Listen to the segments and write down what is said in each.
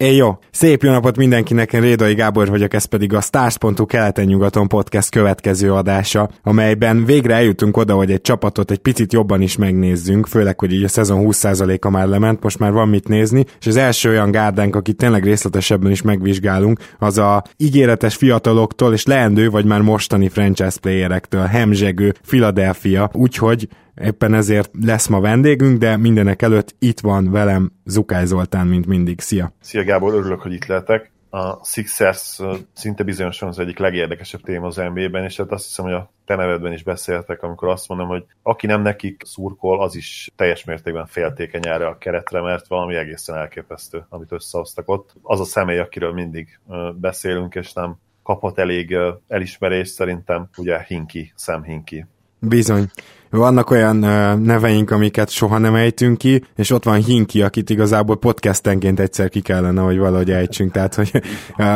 É jó, szép jó napot mindenkinek, én Rédai Gábor vagyok, ez pedig a Stars.hu keleten-nyugaton podcast következő adása, amelyben végre eljutunk oda, hogy egy csapatot egy picit jobban is megnézzünk, főleg, hogy így a szezon 20%-a már lement, most már van mit nézni, és az első olyan gárdánk, akit tényleg részletesebben is megvizsgálunk, az a ígéretes fiataloktól és leendő vagy már mostani franchise playerektől, hemzsegő Philadelphia, úgyhogy éppen ezért lesz ma vendégünk, de mindenek előtt itt van velem Zukály Zoltán, mint mindig. Szia! Szia Gábor, örülök, hogy itt lehetek. A Sixers szinte bizonyosan az egyik legérdekesebb téma az NBA-ben, és hát azt hiszem, hogy a te nevedben is beszéltek, amikor azt mondom, hogy aki nem nekik szurkol, az is teljes mértékben féltékeny erre a keretre, mert valami egészen elképesztő, amit összehoztak ott. Az a személy, akiről mindig beszélünk, és nem kapott elég elismerést szerintem, ugye Hinki, Sam Hinki. Bizony. Vannak olyan neveink, amiket soha nem ejtünk ki, és ott van Hinki, akit igazából podcastenként egyszer ki kellene, hogy valahogy ejtsünk, tehát hogy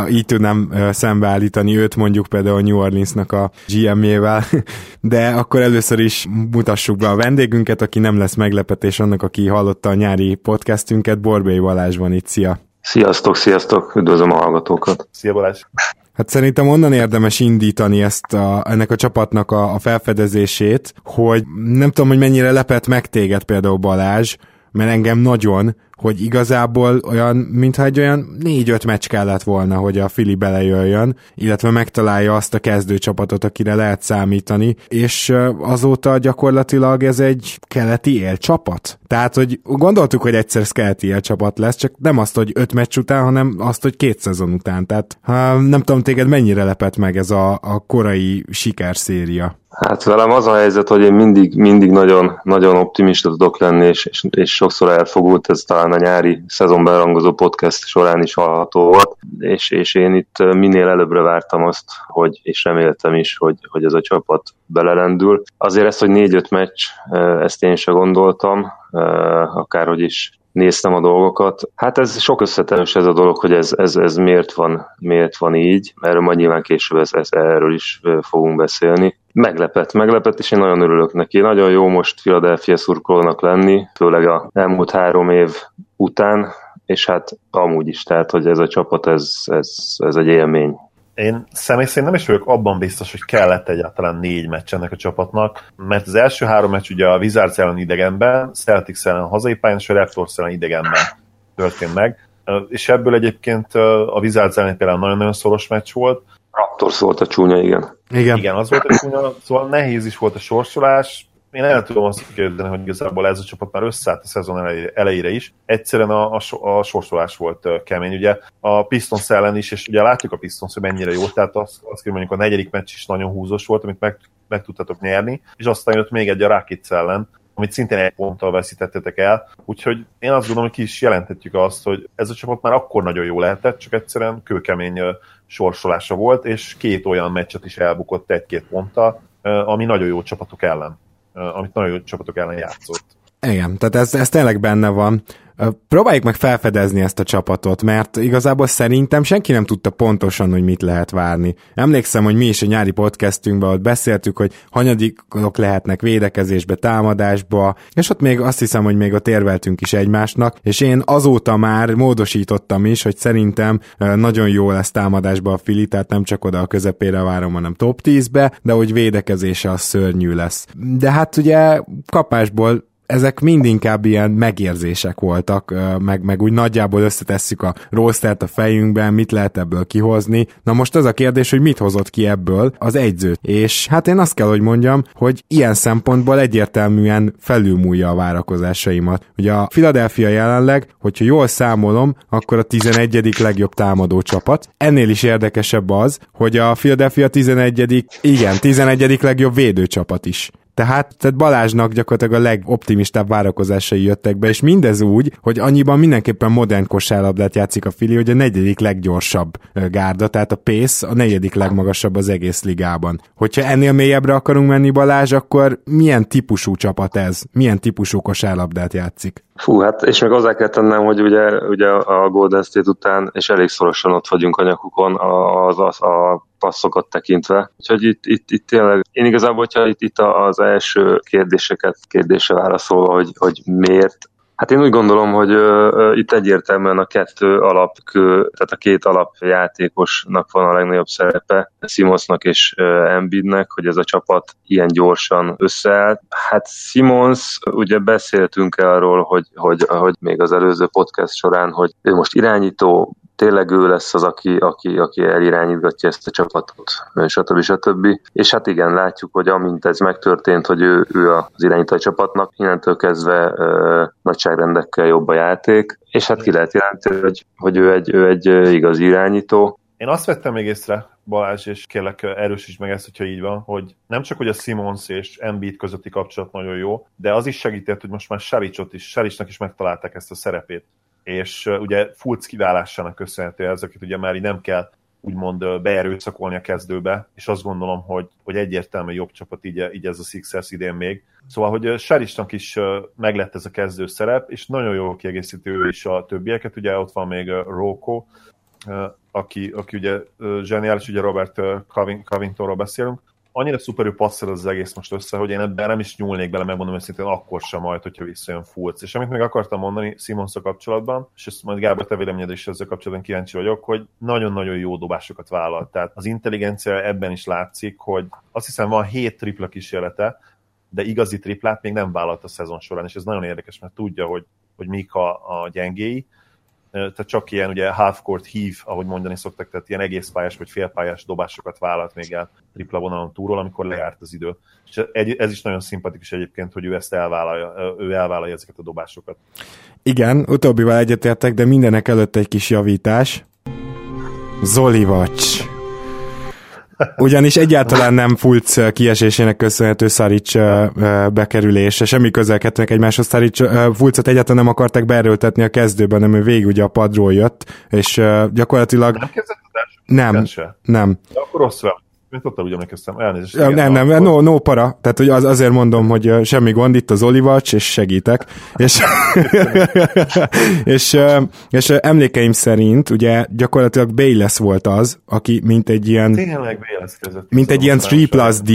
így tudnám szembeállítani őt mondjuk például a New Orleansnak a GM-jével, de akkor először is mutassuk be a vendégünket, aki nem lesz meglepetés annak, aki hallotta a nyári podcastünket, Borbély Balázs van itt, szia! Sziasztok, sziasztok, üdvözlöm a hallgatókat! Szia Balázs! Hát szerintem onnan érdemes indítani ezt a, ennek a csapatnak a, a felfedezését, hogy nem tudom, hogy mennyire lepett meg téged például Balázs, mert engem nagyon, hogy igazából olyan, mintha egy olyan négy-öt meccs kellett volna, hogy a Fili belejöjjön, illetve megtalálja azt a kezdőcsapatot, akire lehet számítani, és azóta gyakorlatilag ez egy keleti élcsapat. Tehát, hogy gondoltuk, hogy egyszer keleti élcsapat lesz, csak nem azt, hogy öt meccs után, hanem azt, hogy két szezon után. Tehát ha nem tudom téged mennyire lepett meg ez a, a korai sikerszéria. Hát velem az a helyzet, hogy én mindig, mindig nagyon, nagyon optimista tudok lenni, és, és, és sokszor elfogult, ez talán a nyári szezon berangozó podcast során is hallható volt, és, és én itt minél előbbre vártam azt, hogy, és reméltem is, hogy, hogy ez a csapat belerendül. Azért ezt, hogy négy-öt meccs, ezt én se gondoltam, akárhogy is néztem a dolgokat. Hát ez sok összetevős ez a dolog, hogy ez, ez, ez miért, van, miért van így. Erről majd nyilván később ez, ez, erről is fogunk beszélni. Meglepett, meglepett, és én nagyon örülök neki. Nagyon jó most Philadelphia szurkolónak lenni, főleg a elmúlt három év után, és hát amúgy is, tehát, hogy ez a csapat, ez, ez, ez egy élmény. Én személy szerint nem is vagyok abban biztos, hogy kellett egyáltalán négy meccs ennek a csapatnak, mert az első három meccs ugye a Wizards ellen idegenben, Celtics ellen hazai pályán, és a Raptors ellen idegenben történt meg. És ebből egyébként a Wizards ellen például nagyon-nagyon szoros meccs volt. Raptors volt a csúnya, igen. Igen. Igen, az volt a csúnya, szóval nehéz is volt a sorsolás, én el tudom azt kérdeni, hogy igazából ez a csapat már összeállt a szezon elejére is. Egyszerűen a, a, a sorsolás volt kemény. Ugye a Pistons ellen is, és ugye látjuk a Pistons, hogy mennyire jó, tehát azt, azt mondjuk a negyedik meccs is nagyon húzós volt, amit meg, meg tudtatok nyerni, és aztán jött még egy a Rakic ellen, amit szintén egy ponttal veszítettetek el. Úgyhogy én azt gondolom, hogy ki is jelenthetjük azt, hogy ez a csapat már akkor nagyon jó lehetett, csak egyszerűen kőkemény sorsolása volt, és két olyan meccset is elbukott egy-két ponttal, ami nagyon jó csapatok ellen amit nagyon jó csapatok ellen játszott. Igen, tehát ez, ez tényleg benne van. Próbáljuk meg felfedezni ezt a csapatot, mert igazából szerintem senki nem tudta pontosan, hogy mit lehet várni. Emlékszem, hogy mi is a nyári podcastünkben ott beszéltük, hogy hanyadikok lehetnek védekezésbe, támadásba, és ott még azt hiszem, hogy még ott érveltünk is egymásnak, és én azóta már módosítottam is, hogy szerintem nagyon jó lesz támadásba a Fili, tehát nem csak oda a közepére várom, hanem top 10-be, de hogy védekezése az szörnyű lesz. De hát ugye kapásból ezek mind inkább ilyen megérzések voltak, meg, meg úgy nagyjából összetesszük a rostert a fejünkben, mit lehet ebből kihozni. Na most az a kérdés, hogy mit hozott ki ebből az egyzőt. És hát én azt kell, hogy mondjam, hogy ilyen szempontból egyértelműen felülmúlja a várakozásaimat. Ugye a Philadelphia jelenleg, hogyha jól számolom, akkor a 11. legjobb támadó csapat. Ennél is érdekesebb az, hogy a Philadelphia 11. igen, 11. legjobb védőcsapat is. Tehát, tehát Balázsnak gyakorlatilag a legoptimistább várakozásai jöttek be, és mindez úgy, hogy annyiban mindenképpen modern kosárlabdát játszik a Fili, hogy a negyedik leggyorsabb gárda, tehát a Pace a negyedik legmagasabb az egész ligában. Hogyha ennél mélyebbre akarunk menni Balázs, akkor milyen típusú csapat ez? Milyen típusú kosárlabdát játszik? Fú, hát és meg hozzá kell tennem, hogy ugye, ugye a Golden State után, és elég szorosan ott vagyunk a nyakukon, az, az, a passzokat tekintve. Úgyhogy itt, itt, itt tényleg, én igazából, hogyha itt, itt az első kérdéseket kérdése válaszolva, hogy, hogy miért Hát én úgy gondolom, hogy uh, itt egyértelműen a kettő alapkő, tehát a két alapjátékosnak van a legnagyobb szerepe, Simonsnak és uh, Embiidnek, hogy ez a csapat ilyen gyorsan összeállt. Hát Simons, ugye beszéltünk arról, hogy, hogy, hogy még az előző podcast során, hogy ő most irányító, tényleg ő lesz az, aki, aki, aki elirányítgatja ezt a csapatot, stb. stb. És hát igen, látjuk, hogy amint ez megtörtént, hogy ő, ő az irányító csapatnak, innentől kezdve ö, nagyságrendekkel jobb a játék, és hát ki lehet jelenteni, hogy, hogy ő, egy, ő egy igaz irányító. Én azt vettem még észre, Balázs, és kérlek erősíts meg ezt, hogyha így van, hogy nem csak, hogy a Simons és Embiid közötti kapcsolat nagyon jó, de az is segített, hogy most már Savicot is, Savicnak is megtalálták ezt a szerepét és ugye Fulc kiválásának köszönhető ez, ugye már így nem kell úgymond beerőszakolni a kezdőbe, és azt gondolom, hogy, hogy egyértelműen jobb csapat így, így ez a Sixers idén még. Szóval, hogy Serisnak is meglett ez a kezdő szerep, és nagyon jó kiegészítő ő is a többieket, ugye ott van még Roko, aki, aki ugye zseniális, ugye Robert Covingtonról beszélünk, annyira szuperül passzol az egész most össze, hogy én ebben nem is nyúlnék bele, megmondom őszintén, akkor sem majd, hogyha visszajön Fulc. És amit még akartam mondani Simons kapcsolatban, és ezt majd Gábor, te véleményed is ezzel kapcsolatban kíváncsi vagyok, hogy nagyon-nagyon jó dobásokat vállalt. Tehát az intelligencia ebben is látszik, hogy azt hiszem van hét tripla kísérlete, de igazi triplát még nem vállalt a szezon során, és ez nagyon érdekes, mert tudja, hogy, hogy mik a, a gyengéi, tehát csak ilyen ugye half-court hív, ahogy mondani szoktak, tehát ilyen egészpályás vagy félpályás dobásokat vállalt még el tripla vonalon túról, amikor lejárt az idő. És ez is nagyon szimpatikus egyébként, hogy ő ezt elvállalja, ő elvállalja ezeket a dobásokat. Igen, utóbbival egyetértek, de mindenek előtt egy kis javítás. Zoli Vacs. Ugyanis egyáltalán nem Fulc kiesésének köszönhető Szarics bekerülése, semmi közel kettőnek egymáshoz. Szarics, Fulcot egyáltalán nem akarták beerőltetni a kezdőben, nem ő végig ugye a padról jött, és gyakorlatilag... Nem kezdett Nem, nem. De akkor rossz mint ott úgy emlékeztem, elnézést. Ja, nem, nem, no, no para, tehát hogy az, azért mondom, hogy semmi gond, itt az Olivacs, és segítek. és, és, és, emlékeim szerint, ugye gyakorlatilag Bayless volt az, aki mint egy ilyen Tényleg Bayless között. Mint egy ilyen 3 plus D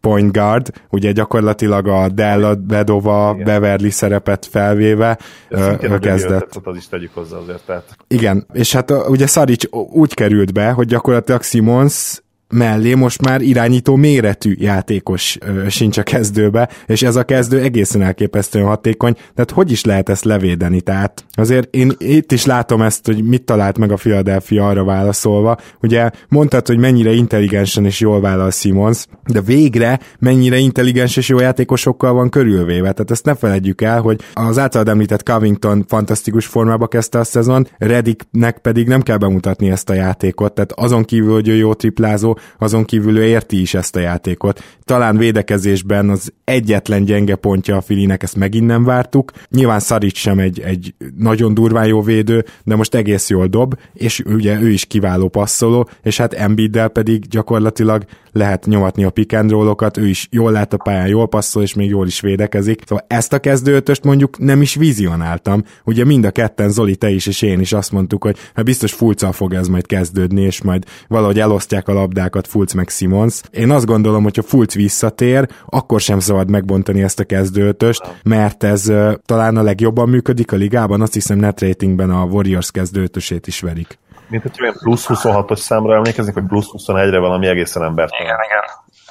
point guard, ugye gyakorlatilag a Della Bedova Beverly szerepet felvéve uh, kezdett. Az is tegyük hozzá azért. Tehát. Igen, és hát ugye Szarics úgy került be, hogy gyakorlatilag Simons mellé most már irányító méretű játékos sincs a kezdőbe, és ez a kezdő egészen elképesztően hatékony, tehát hogy is lehet ezt levédeni? Tehát azért én itt is látom ezt, hogy mit talált meg a Philadelphia arra válaszolva. Ugye mondtad, hogy mennyire intelligensen és jól vállal Simons, de végre mennyire intelligens és jó játékosokkal van körülvéve. Tehát ezt ne felejtjük el, hogy az általad említett Covington fantasztikus formába kezdte a szezon, Reddicknek pedig nem kell bemutatni ezt a játékot, tehát azon kívül, hogy ő jó triplázó, azon kívül ő érti is ezt a játékot. Talán védekezésben az egyetlen gyenge pontja a Filinek, ezt megint nem vártuk. Nyilván Szaric sem egy, egy nagyon durván jó védő, de most egész jól dob, és ugye ő is kiváló passzoló, és hát Embiiddel pedig gyakorlatilag lehet nyomatni a pick and roll-okat, ő is jól lát a pályán, jól passzol, és még jól is védekezik. Szóval ezt a kezdőötöst mondjuk nem is vizionáltam. Ugye mind a ketten, Zoli, te is, és én is azt mondtuk, hogy hát biztos fulccal fog ez majd kezdődni, és majd valahogy elosztják a labdákat Fulc meg Simons. Én azt gondolom, hogy ha Fulc visszatér, akkor sem szabad megbontani ezt a kezdőötöst, mert ez uh, talán a legjobban működik a ligában, azt hiszem net ratingben a Warriors kezdőötösét is verik mint hogy olyan plusz 26-os számra emlékeznek, hogy plusz 21-re valami egészen embert. Igen, igen.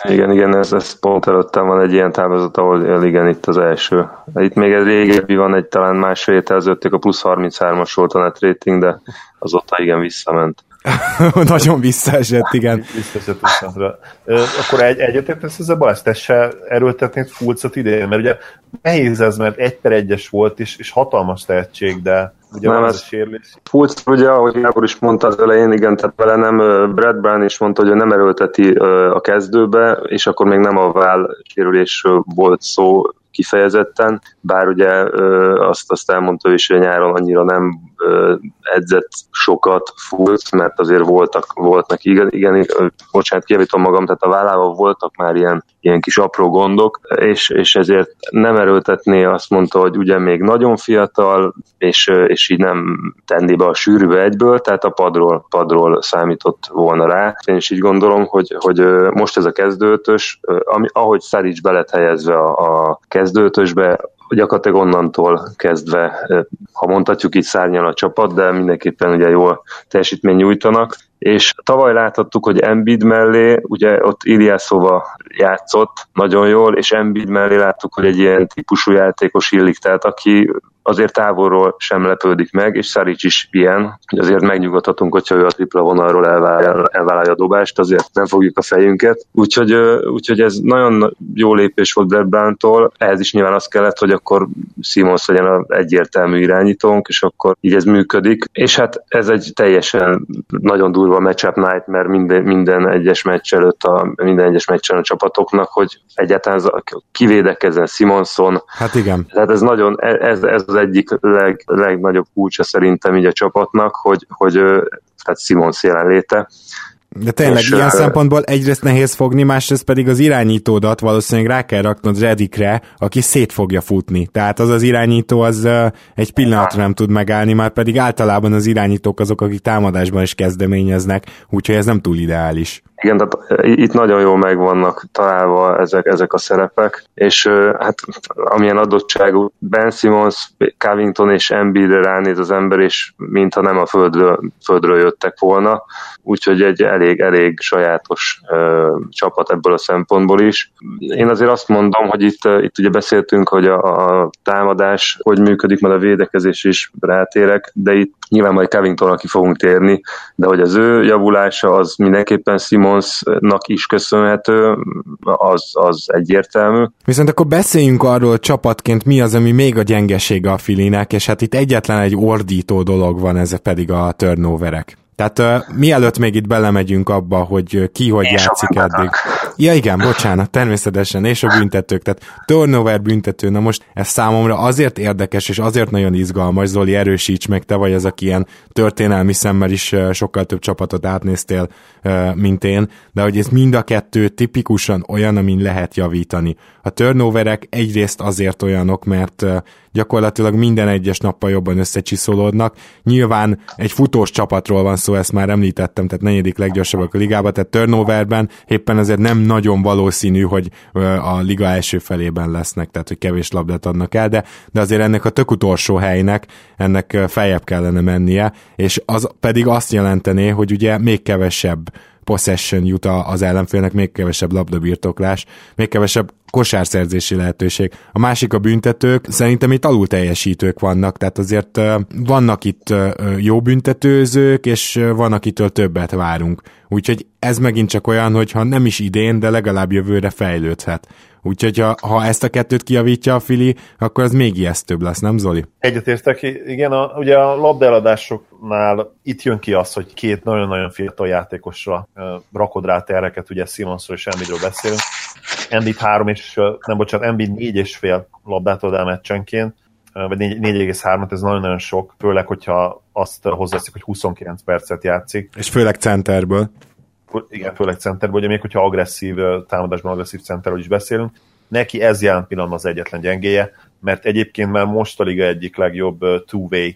Igen, igen, ez, ez pont előttem van egy ilyen táblázat, ahol igen, itt az első. Itt még egy régebbi van, egy talán másfél héttel ezelőttig a plusz 33-as volt a net rating, de azóta igen visszament. Nagyon visszaesett, igen. Visszaesett visszaesett. Akkor egy, egyetértesz ezzel, Balázs, te se erőltetnéd Fulcot idén? Mert ugye nehéz ez, mert egy per egyes volt, és, és hatalmas tehetség, de ugye nem, ez sérülés. Fulc, ugye, ahogy Gábor is mondta az elején, igen, tehát vele nem, Brad Brown is mondta, hogy ő nem erőlteti a kezdőbe, és akkor még nem a váll sérülésről volt szó kifejezetten, bár ugye azt, azt elmondta is, hogy nyáron annyira nem edzett sokat Fulc, mert azért voltak, volt neki, igen, igen bocsánat, kijavítom magam, tehát a vállával voltak már ilyen, ilyen kis apró gondok, és, és ezért nem erőltetné, azt mondta, hogy ugye még nagyon fiatal, és, és így nem tenni be a sűrűbe egyből, tehát a padról, padról számított volna rá. Én is így gondolom, hogy, hogy most ez a kezdőtös, ami, ahogy Szerics belet helyezve a, a kezdőtösbe, gyakorlatilag onnantól kezdve, ha mondhatjuk így szárnyal a csapat, de mindenképpen ugye jól teljesítmény nyújtanak. És tavaly láthattuk, hogy Embiid mellé, ugye ott Iliászova játszott nagyon jól, és Embiid mellé láttuk, hogy egy ilyen típusú játékos illik, tehát aki azért távolról sem lepődik meg, és Szarics is ilyen, hogy azért megnyugodhatunk, hogyha ő a tripla vonalról elvállalja, elvállalja a dobást, azért nem fogjuk a fejünket. Úgyhogy, úgyhogy ez nagyon jó lépés volt Brad Brown-tól, ehhez is nyilván az kellett, hogy akkor Simons legyen az egyértelmű irányítónk, és akkor így ez működik. És hát ez egy teljesen nagyon durva matchup night, mert minden, minden egyes meccs előtt, a, minden egyes meccsen a csapatoknak, hogy egyáltalán kivédekezzen Simonson. Hát igen. Tehát ez nagyon, ez, ez az egyik leg, legnagyobb kulcsa szerintem így a csapatnak, hogy, hogy tehát Simons jelenléte. De tényleg és, ilyen szempontból egyrészt nehéz fogni, másrészt pedig az irányítódat valószínűleg rá kell raknod Redikre, aki szét fogja futni. Tehát az az irányító az uh, egy pillanatra nem tud megállni, már pedig általában az irányítók azok, akik támadásban is kezdeményeznek, úgyhogy ez nem túl ideális. Igen, tehát itt nagyon jól meg vannak találva ezek, ezek a szerepek, és hát amilyen adottságú Ben Simmons, Covington és Embiid ránéz az ember, és mintha nem a földről, földről jöttek volna, úgyhogy egy elég, elég sajátos ö, csapat ebből a szempontból is. Én azért azt mondom, hogy itt, itt ugye beszéltünk, hogy a, a támadás hogy működik, majd a védekezés is rátérek, de itt nyilván majd Covington, aki fogunk térni, de hogy az ő javulása az mindenképpen Simon Simmonsnak is köszönhető, az, az egyértelmű. Viszont akkor beszéljünk arról csapatként, mi az, ami még a gyengesége a Filinek, és hát itt egyetlen egy ordító dolog van, ez pedig a turnoverek. Tehát uh, mielőtt még itt belemegyünk abba, hogy ki hogy és játszik eddig. Ja igen, bocsánat, természetesen, és a büntetők, tehát turnover büntető, na most ez számomra azért érdekes, és azért nagyon izgalmas, Zoli, erősíts meg, te vagy az, aki ilyen történelmi szemmel is sokkal több csapatot átnéztél, mint én, de hogy ez mind a kettő tipikusan olyan, amin lehet javítani. A turnoverek egyrészt azért olyanok, mert gyakorlatilag minden egyes nappal jobban összecsiszolódnak. Nyilván egy futós csapatról van szó, ezt már említettem, tehát negyedik leggyorsabbak a ligában, tehát turnoverben éppen azért nem nagyon valószínű, hogy a liga első felében lesznek, tehát hogy kevés labdát adnak el, de, de azért ennek a tök utolsó helynek, ennek feljebb kellene mennie, és az pedig azt jelentené, hogy ugye még kevesebb possession jut az ellenfélnek, még kevesebb labdabirtoklás, még kevesebb kosárszerzési lehetőség. A másik a büntetők, szerintem itt alul teljesítők vannak, tehát azért vannak itt jó büntetőzők, és van, akitől többet várunk. Úgyhogy ez megint csak olyan, hogy ha nem is idén, de legalább jövőre fejlődhet. Úgyhogy ha, ha ezt a kettőt kiavítja a Fili, akkor az még ijesztőbb lesz, nem Zoli? Egyetértek, igen, a, ugye a labdeladásoknál itt jön ki az, hogy két nagyon-nagyon fiatal játékosra uh, rakod rá tereket, ugye Simonsról és Embiidről beszélünk. Embiid három és, nem bocsánat, Embiid négy és fél labdát ad el meccsenként, vagy 4,3-at, ez nagyon-nagyon sok, főleg, hogyha azt hozzászik, hogy 29 percet játszik. És főleg centerből igen, főleg centerből, ugye még hogyha agresszív támadásban agresszív centerről is beszélünk, neki ez jelen pillanatban az egyetlen gyengéje, mert egyébként már most a liga egyik legjobb two-way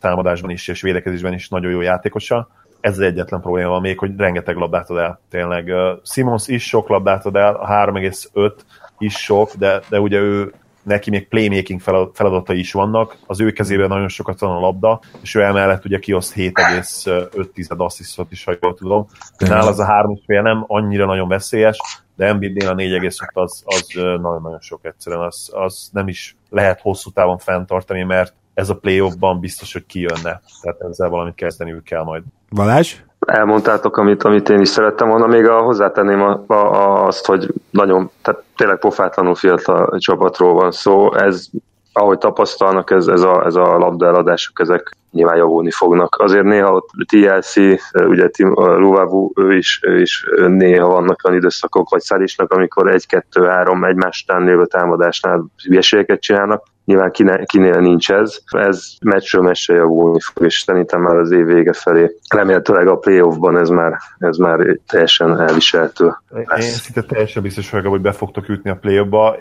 támadásban is és védekezésben is nagyon jó játékosa. Ez az egyetlen probléma még, hogy rengeteg labdát ad el. Tényleg Simons is sok labdát ad el, a 3,5 is sok, de, de ugye ő neki még playmaking feladatai is vannak, az ő kezében nagyon sokat van a labda, és ő emellett ugye kioszt 7,5 asszisztot is, ha jól tudom. Nála az a 3,5 nem annyira nagyon veszélyes, de Embiidnél a 4,5 az, az nagyon-nagyon sok egyszerűen, az, az nem is lehet hosszú távon fenntartani, mert ez a play-offban biztos, hogy kijönne. Tehát ezzel valamit kezdeniük kell majd. Balázs? elmondtátok, amit, amit én is szerettem volna. Még a, hozzátenném a, a, azt, hogy nagyon, tehát tényleg pofátlanul fiatal csapatról van szó. Ez, ahogy tapasztalnak, ez, ez, a, ez a labdaeladások, ezek nyilván javulni fognak. Azért néha ott TLC, ugye Tim Luvavu, ő is, ő is néha vannak olyan időszakok, vagy Szalisnak, amikor egy-kettő-három egymás után lévő támadásnál hülyeségeket csinálnak, Nyilván kinél, kinél nincs ez. Ez meccsről meccsre javulni fog, és szerintem már az év vége felé. Remélhetőleg a playoffban ez már, ez már teljesen elviselhető. Én szinte teljesen biztos vagyok, hogy be fogtok jutni a playoffba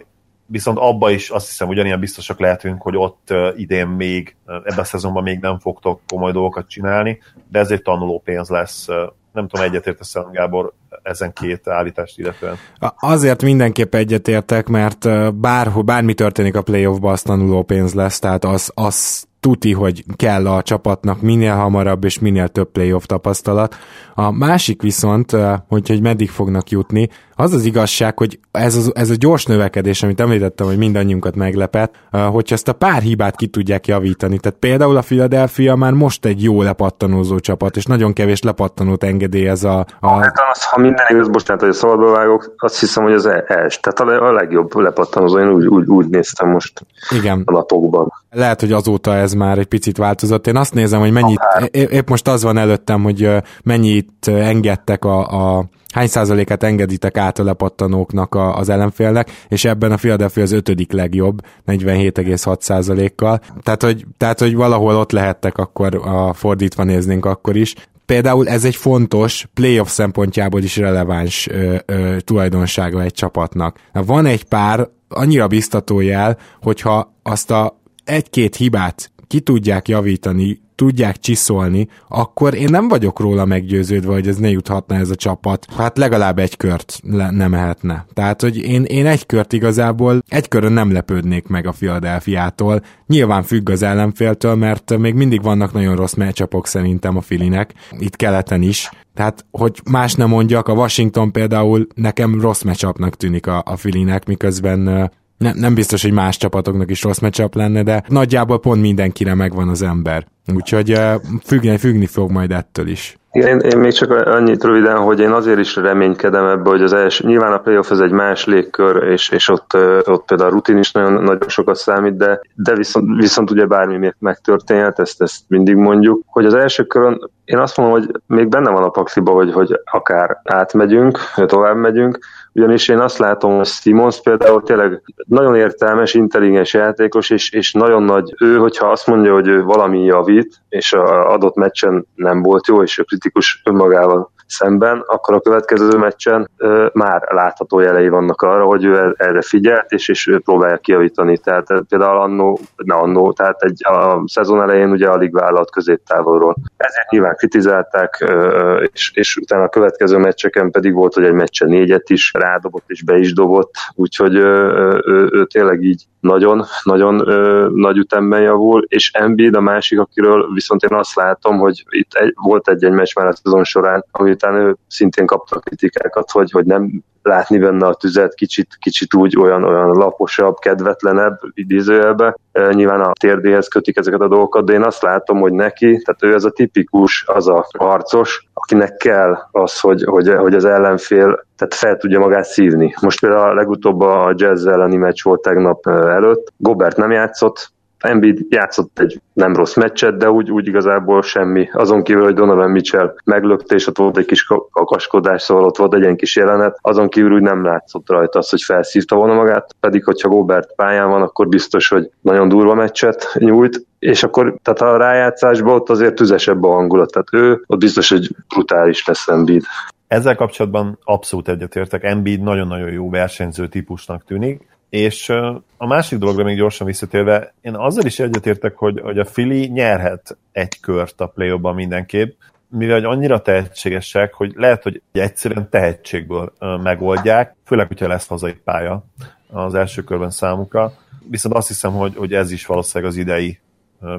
viszont abba is azt hiszem ugyanilyen biztosak lehetünk, hogy ott idén még, ebben a szezonban még nem fogtok komoly dolgokat csinálni, de ez egy tanuló pénz lesz Nem tudom, egyetértesz Gábor ezen két állítást illetően. Azért mindenképp egyetértek, mert bárhol, bármi történik a playoffba, az tanuló pénz lesz, tehát az, az tuti, hogy kell a csapatnak minél hamarabb és minél több playoff tapasztalat. A másik viszont, hogy, hogy meddig fognak jutni, az az igazság, hogy ez, az, ez a gyors növekedés, amit említettem, hogy mindannyiunkat meglepett, hogyha ezt a pár hibát ki tudják javítani. Tehát például a Philadelphia már most egy jó lepattanózó csapat, és nagyon kevés lepattanót engedélyez a... a... Hát az, ha minden igaz, bocsánat, hogy a szabadba vágok, azt hiszem, hogy az els. Tehát a, a legjobb lepattanózó, én úgy, úgy, úgy néztem most Igen. a napokban. Lehet, hogy azóta ez már egy picit változott. Én azt nézem, hogy mennyit, épp most az van előttem, hogy mennyit engedtek a, a hány százalékát engeditek át a lepattanóknak a, az ellenfélnek, és ebben a Philadelphia az ötödik legjobb, 47,6 százalékkal. Tehát hogy, tehát, hogy valahol ott lehettek, akkor a fordítva néznénk akkor is. Például ez egy fontos, playoff szempontjából is releváns ö, ö, tulajdonsága egy csapatnak. Van egy pár annyira biztató jel, hogyha azt a egy-két hibát ki tudják javítani, tudják csiszolni, akkor én nem vagyok róla meggyőződve, hogy ez ne juthatna ez a csapat. Hát legalább egy kört le- nem mehetne. Tehát, hogy én, én egy kört igazából, egy körön nem lepődnék meg a Philadelphiától. Nyilván függ az ellenféltől, mert még mindig vannak nagyon rossz meccsapok szerintem a Filinek, itt keleten is. Tehát, hogy más nem mondjak, a Washington például nekem rossz meccsapnak tűnik a, a Filinek, miközben nem, nem biztos, hogy más csapatoknak is rossz meccsap lenne, de nagyjából pont mindenkire megvan az ember. Úgyhogy függni, függni fog majd ettől is. Igen, én, én még csak annyit röviden, hogy én azért is reménykedem ebbe, hogy az első, nyilván a playoff ez egy más légkör, és, és ott, ott például a rutin is nagyon, nagyon sokat számít, de, de viszont, viszont ugye bármi megtörténhet, ezt, ezt mindig mondjuk, hogy az első körön én azt mondom, hogy még benne van a pakliba, hogy, hogy akár átmegyünk, tovább megyünk, ugyanis én azt látom, hogy Simons például tényleg nagyon értelmes, intelligens játékos, és, és nagyon nagy ő, hogyha azt mondja, hogy ő valami javít, és a adott meccsen nem volt jó, és ő kritikus önmagával szemben, akkor a következő meccsen ö, már látható jelei vannak arra, hogy ő erre figyelt, és, és ő próbálja kiavítani. Tehát például annó, ne annó, tehát egy, a szezon elején ugye alig vállalt középtávolról. Ezért nyilván kritizálták, ö, és, és utána a következő meccseken pedig volt, hogy egy meccsen négyet is rádobott és be is dobott, úgyhogy ö, ő, ő tényleg így nagyon, nagyon ö, nagy ütemben javul, és Embiid a másik, akiről viszont én azt látom, hogy itt egy, volt egy-egy meccs már a szezon során, amitán ő szintén kapta kritikákat, hogy, hogy nem látni benne a tüzet, kicsit, kicsit úgy olyan, olyan laposabb, kedvetlenebb idézőjelbe. Nyilván a térdéhez kötik ezeket a dolgokat, de én azt látom, hogy neki, tehát ő ez a tipikus, az a harcos, akinek kell az, hogy, hogy, hogy az ellenfél tehát fel tudja magát szívni. Most például a legutóbb a jazz elleni meccs volt tegnap előtt, Gobert nem játszott, Embiid játszott egy nem rossz meccset, de úgy, úgy igazából semmi. Azon kívül, hogy Donovan Mitchell meglökte, és ott volt egy kis kakaskodás, szóval ott volt egy ilyen kis jelenet, azon kívül úgy nem látszott rajta az, hogy felszívta volna magát, pedig hogyha Gobert pályán van, akkor biztos, hogy nagyon durva meccset nyújt, és akkor tehát a rájátszásban ott azért tüzesebb a hangulat, tehát ő ott biztos, hogy brutális lesz Embiid. Ezzel kapcsolatban abszolút egyetértek, Embiid nagyon-nagyon jó versenyző típusnak tűnik, és a másik dologra még gyorsan visszatérve, én azzal is egyetértek, hogy, hogy a Fili nyerhet egy kört a play mindenképp, mivel hogy annyira tehetségesek, hogy lehet, hogy egyszerűen tehetségből megoldják, főleg, hogyha lesz hazai pálya az első körben számukra. Viszont azt hiszem, hogy, hogy ez is valószínűleg az idei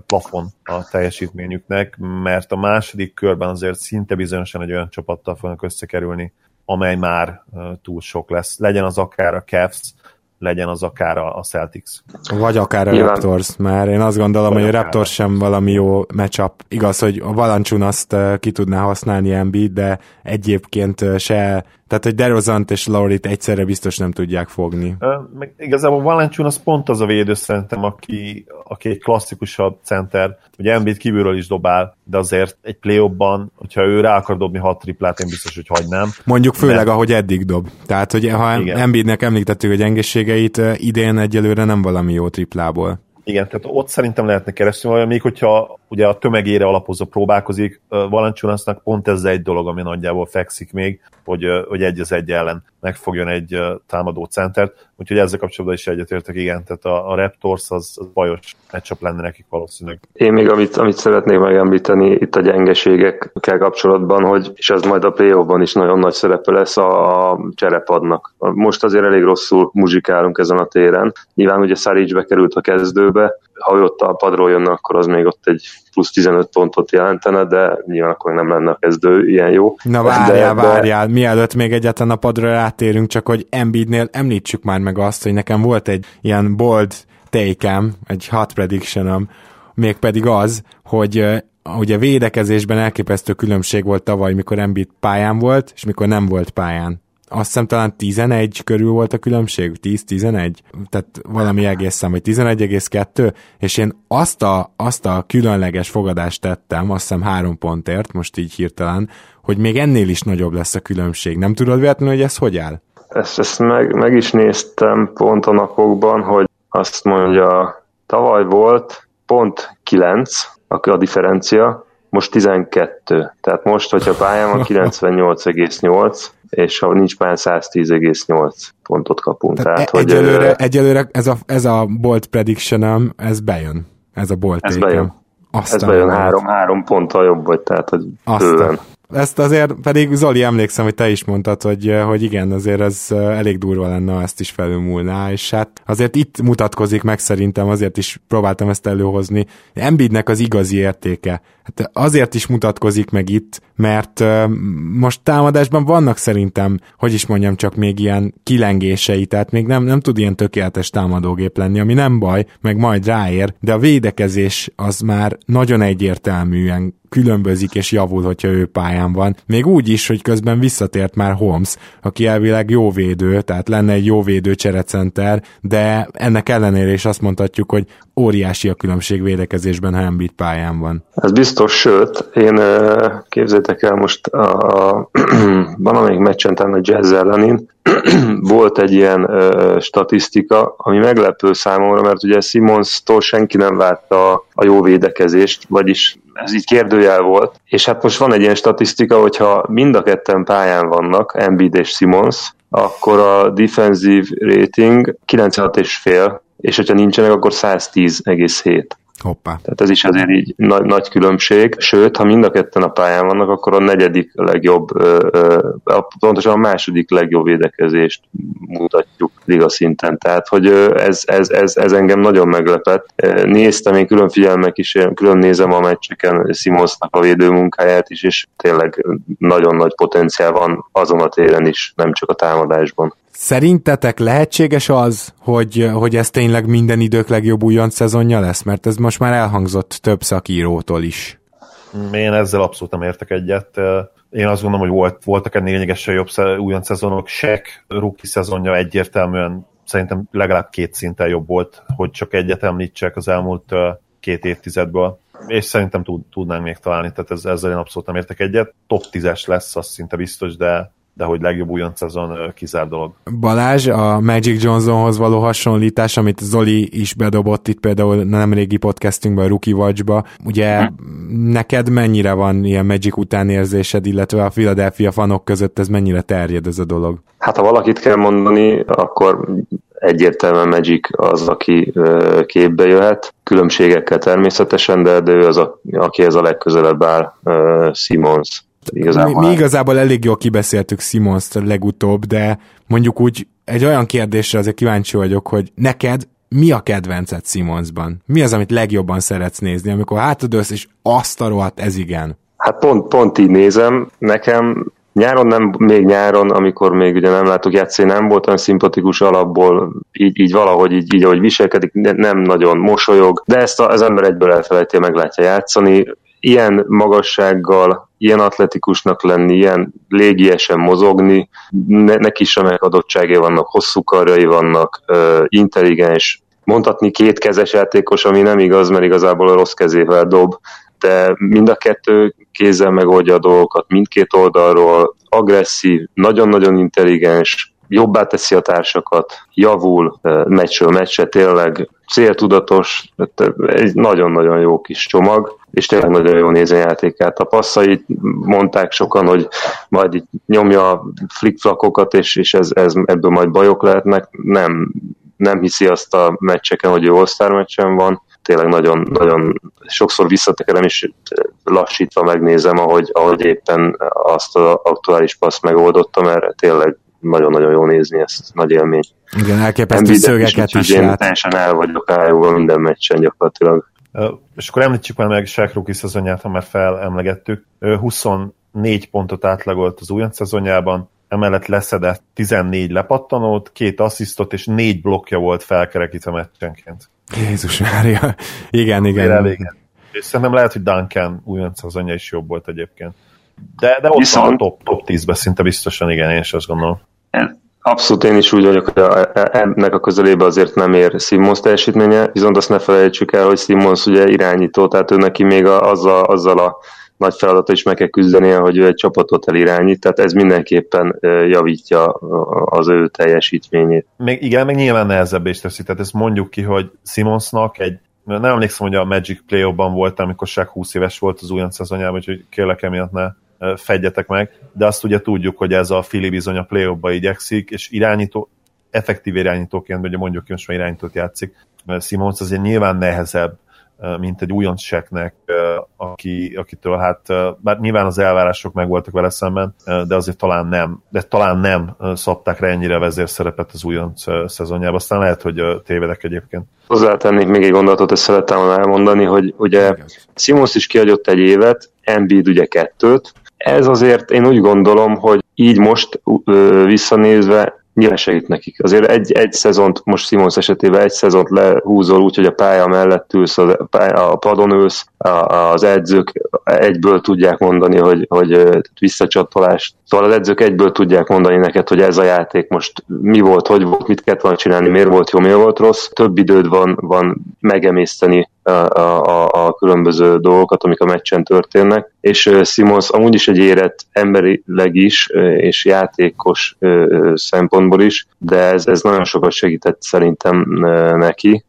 plafon a teljesítményüknek, mert a második körben azért szinte bizonyosan egy olyan csapattal fognak összekerülni, amely már túl sok lesz. Legyen az akár a Cavs, legyen az akár a Celtics. Vagy akár a Nyilván. Raptors, mert én azt gondolom, Vagy hogy a Raptors sem valami jó matchup. Igaz, hogy a Valancsun azt ki tudná használni Embiid, de egyébként se tehát, hogy DeRozant és Laurit egyszerre biztos nem tudják fogni. meg igazából Valanciun az pont az a védő szerintem, aki, aki egy klasszikusabb center, ugye Embiid kívülről is dobál, de azért egy play hogyha ő rá akar dobni hat triplát, én biztos, hogy hagynám. Mondjuk főleg, de... ahogy eddig dob. Tehát, hogy ha Igen. Embiidnek említettük a gyengeségeit, idén egyelőre nem valami jó triplából. Igen, tehát ott szerintem lehetne keresni valami, még hogyha ugye a tömegére alapozva próbálkozik, Valanciunasnak pont ez egy dolog, ami nagyjából fekszik még, hogy, hogy egy az egy ellen megfogjon egy támadó centert. úgyhogy ezzel kapcsolatban is egyetértek, igen, tehát a, a Raptors az, az bajos meccsap lenne nekik valószínűleg. Én még amit, amit szeretnék megemlíteni itt a gyengeségekkel kapcsolatban, hogy és ez majd a play is nagyon nagy szerepe lesz a, a cserepadnak. Most azért elég rosszul muzsikálunk ezen a téren. Nyilván ugye Szarics bekerült a kezdőbe, ha ő ott a padról jönne, akkor az még ott egy plusz 15 pontot jelentene, de nyilván akkor nem lenne a kezdő ilyen jó. Na várjál, de, várjál, de... mielőtt még egyáltalán a padra rátérünk, csak hogy Embiidnél említsük már meg azt, hogy nekem volt egy ilyen bold take egy hot prediction mégpedig az, hogy ugye védekezésben elképesztő különbség volt tavaly, mikor Embiid pályán volt, és mikor nem volt pályán azt hiszem talán 11 körül volt a különbség, 10-11, tehát valami egész szám, vagy 11,2, és én azt a, azt a különleges fogadást tettem, azt hiszem három pontért, most így hirtelen, hogy még ennél is nagyobb lesz a különbség. Nem tudod véletlenül, hogy ez hogy áll? Ezt, ezt meg, meg is néztem pont a napokban, hogy azt mondja, tavaly volt pont 9 a, a differencia, most 12. Tehát most, hogyha pályán van 98,8, és ha nincs pályán 110,8 pontot kapunk. Tehát, Tehát hogy egyelőre, ö... egyelőre ez, a, ez a bolt prediction ez bejön. Ez a bolt Ez bejön. Aztán ez bejön három, három ponttal jobb vagy, tehát hogy Aztán. Ezt azért pedig Zoli emlékszem, hogy te is mondtad, hogy, hogy igen, azért ez elég durva lenne, ha ezt is felülmúlná, és hát azért itt mutatkozik meg szerintem, azért is próbáltam ezt előhozni. Embiidnek az igazi értéke. Hát azért is mutatkozik meg itt, mert most támadásban vannak szerintem, hogy is mondjam, csak még ilyen kilengései, tehát még nem, nem tud ilyen tökéletes támadógép lenni, ami nem baj, meg majd ráér, de a védekezés az már nagyon egyértelműen különbözik és javul, hogyha ő pályán van. Még úgy is, hogy közben visszatért már Holmes, aki elvileg jó védő, tehát lenne egy jó védő cserecenter, de ennek ellenére is azt mondhatjuk, hogy óriási a különbség védekezésben, ha Embiid pályán van. Ez biztos, sőt, én képzétek el most a, valamelyik meccsen, talán a Jazz ellenén, volt egy ilyen ö, statisztika, ami meglepő számomra, mert ugye Simons-tól senki nem várta a, a jó védekezést, vagyis ez így kérdőjel volt, és hát most van egy ilyen statisztika, hogyha mind a ketten pályán vannak, Embiid és Simons, akkor a defensive rating 96,5, és hogyha nincsenek, akkor 110,7. Hoppá. Tehát ez is azért így nagy, nagy különbség. Sőt, ha mind a ketten a pályán vannak, akkor a negyedik legjobb, ö, ö, pontosan a második legjobb védekezést mutatjuk liga szinten. Tehát, hogy ez, ez, ez, ez engem nagyon meglepett. Néztem, én külön figyelmek is, külön nézem a meccseken Simonsnak a védőmunkáját is, és tényleg nagyon nagy potenciál van azon a téren is, nem csak a támadásban. Szerintetek lehetséges az, hogy, hogy ez tényleg minden idők legjobb újonc szezonja lesz? Mert ez most már elhangzott több szakírótól is. Én ezzel abszolút nem értek egyet. Én azt gondolom, hogy volt, voltak ennél lényegesen jobb újonc szezonok. Sek rookie szezonja egyértelműen szerintem legalább két szinten jobb volt, hogy csak egyet említsek az elmúlt két évtizedből és szerintem tud, tudnánk még találni, tehát ez, ezzel én abszolút nem értek egyet. Top 10-es lesz, az szinte biztos, de de hogy legjobb újonc szezon kizár dolog. Balázs, a Magic Johnsonhoz való hasonlítás, amit Zoli is bedobott itt például nemrégi podcastünkben, a Rookie Watch-ba, ugye hm. neked mennyire van ilyen Magic utánérzésed, illetve a Philadelphia fanok között ez mennyire terjed ez a dolog? Hát ha valakit kell mondani, akkor egyértelműen Magic az, aki képbe jöhet, különbségekkel természetesen, de, de ő az, a, aki ez a legközelebb áll, Simons Igazából. Mi, mi igazából elég jól kibeszéltük simons legutóbb, de mondjuk úgy egy olyan kérdésre azért kíváncsi vagyok, hogy neked mi a kedvenced Simonsban? Mi az, amit legjobban szeretsz nézni, amikor hátadősz, és azt a rohadt, ez igen? Hát pont, pont így nézem. Nekem nyáron nem, még nyáron, amikor még ugye nem látok játszani, nem volt olyan szimpatikus alapból, így, így valahogy így, így ahogy viselkedik, nem nagyon mosolyog, de ezt az ember egyből elfelejti, meglátja játszani. Ilyen magassággal ilyen atletikusnak lenni, ilyen légiesen mozogni, ne, neki is remek adottságai vannak, hosszú karjai vannak, intelligens, mondhatni kétkezes játékos, ami nem igaz, mert igazából a rossz kezével dob, de mind a kettő kézzel megoldja a dolgokat, mindkét oldalról, agresszív, nagyon-nagyon intelligens, jobbá teszi a társakat, javul meccsről meccsre, tényleg céltudatos, egy nagyon-nagyon jó kis csomag, és tényleg nagyon jó nézni a játékát. A passzait mondták sokan, hogy majd itt nyomja a flickflakokat, és, és ez, ez, ebből majd bajok lehetnek. Nem, nem hiszi azt a meccseken, hogy ő all meccsen van, tényleg nagyon, nagyon sokszor visszatekerem, és lassítva megnézem, ahogy, ahogy éppen azt az aktuális passz megoldotta, mert tényleg nagyon-nagyon jó nézni ezt, nagy élmény. Igen, elképesztő szögeket is, is Én teljesen el vagyok állóval minden meccsen gyakorlatilag. És akkor említsük már meg Shaq rookie szezonját, ha már felemlegettük. Ő 24 pontot átlagolt az újonc szezonjában, emellett leszedett 14 lepattanót, két asszisztot és négy blokkja volt felkerekítve meccsenként. Jézus Mária. Igen, igen. Elég. És szerintem lehet, hogy Duncan újonc szezonja is jobb volt egyébként. De, de ott Viszont... van a top, top 10-ben szinte biztosan, igen, én is azt gondolom. Abszolút én is úgy vagyok, hogy ennek a közelébe azért nem ér Simmons teljesítménye, viszont azt ne felejtsük el, hogy Simmons ugye irányító, tehát ő neki még a, azzal, azzal a nagy feladata is meg kell küzdenie, hogy ő egy csapatot elirányít, tehát ez mindenképpen javítja az ő teljesítményét. Még, igen, meg nyilván nehezebb is teszi, tehát ezt mondjuk ki, hogy Simonsnak egy nem emlékszem, hogy a Magic play ban volt, amikor Shaq 20 éves volt az újonc szezonjában, úgyhogy kérlek emiatt ne fedjetek meg, de azt ugye tudjuk, hogy ez a Fili bizony a play ba igyekszik, és irányító, effektív irányítóként, ugye mondjuk most már irányítót játszik, Simons azért nyilván nehezebb mint egy újonc seknek, aki, akitől hát, bár nyilván az elvárások meg voltak vele szemben, de azért talán nem, de talán nem szabták rá ennyire vezérszerepet az újonc szezonjában. Aztán lehet, hogy tévedek egyébként. Hozzátennék még egy gondolatot, ezt szerettem volna elmondani, hogy ugye Simons is kiadott egy évet, Embiid ugye kettőt, ez azért én úgy gondolom, hogy így most ö, visszanézve nyilván segít nekik. Azért egy, egy szezont, most Simons esetében egy szezont lehúzol úgy, hogy a pálya mellett ülsz, a, a padon ülsz, a, az edzők egyből tudják mondani, hogy, hogy visszacsatolás. Szóval az edzők egyből tudják mondani neked, hogy ez a játék most mi volt, hogy volt, mit kellett volna csinálni, miért volt jó, miért volt rossz. Több időd van, van megemészteni a, a, a különböző dolgokat, amik a meccsen történnek, és Simons amúgy is egy érett emberileg is, és játékos szempontból is, de ez, ez nagyon sokat segített szerintem neki,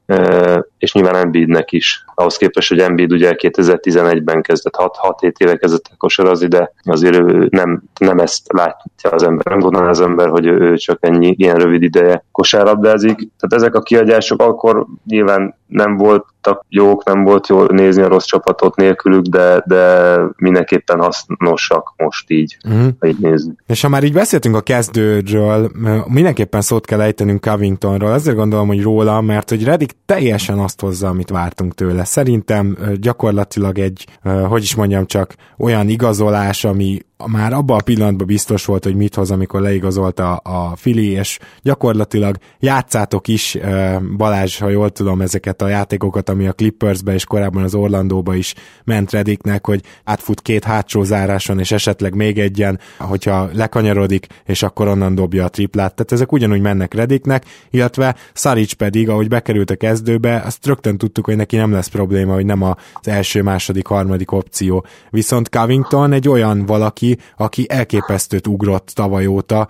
és nyilván Embiidnek is. Ahhoz képest, hogy Embiid ugye 2011-ben kezdett, 6-7 éve kezdett kosarazni, de azért ő nem, nem ezt látja az ember, nem gondolná az ember, hogy ő csak ennyi ilyen rövid ideje kosárlabdázik. Tehát ezek a kiadások akkor nyilván nem voltak jók, nem volt jó nézni a rossz csapatot nélkülük, de, de mindenképpen hasznosak most így, uh-huh. ha így nézzük. És ha már így beszéltünk a kezdődről, mindenképpen szót kell ejtenünk Covingtonról, ezért gondolom, hogy róla, mert hogy Redik teljesen azt hozza, amit vártunk tőle. Szerintem gyakorlatilag egy, hogy is mondjam csak, olyan igazolás, ami már abban a pillanatban biztos volt, hogy mit hoz, amikor leigazolta a Fili, és gyakorlatilag játszátok is, Balázs, ha jól tudom, ezeket a játékokat, ami a Clippersbe és korábban az Orlandóba is ment Rediknek, hogy átfut két hátsó záráson, és esetleg még egyen, hogyha lekanyarodik, és akkor onnan dobja a triplát. Tehát ezek ugyanúgy mennek Rediknek, illetve Szarics pedig, ahogy bekerült a kezdőbe, azt rögtön tudtuk, hogy neki nem lesz probléma, hogy nem az első, második, harmadik opció. Viszont Covington egy olyan valaki, aki, elképesztőt ugrott tavaly óta,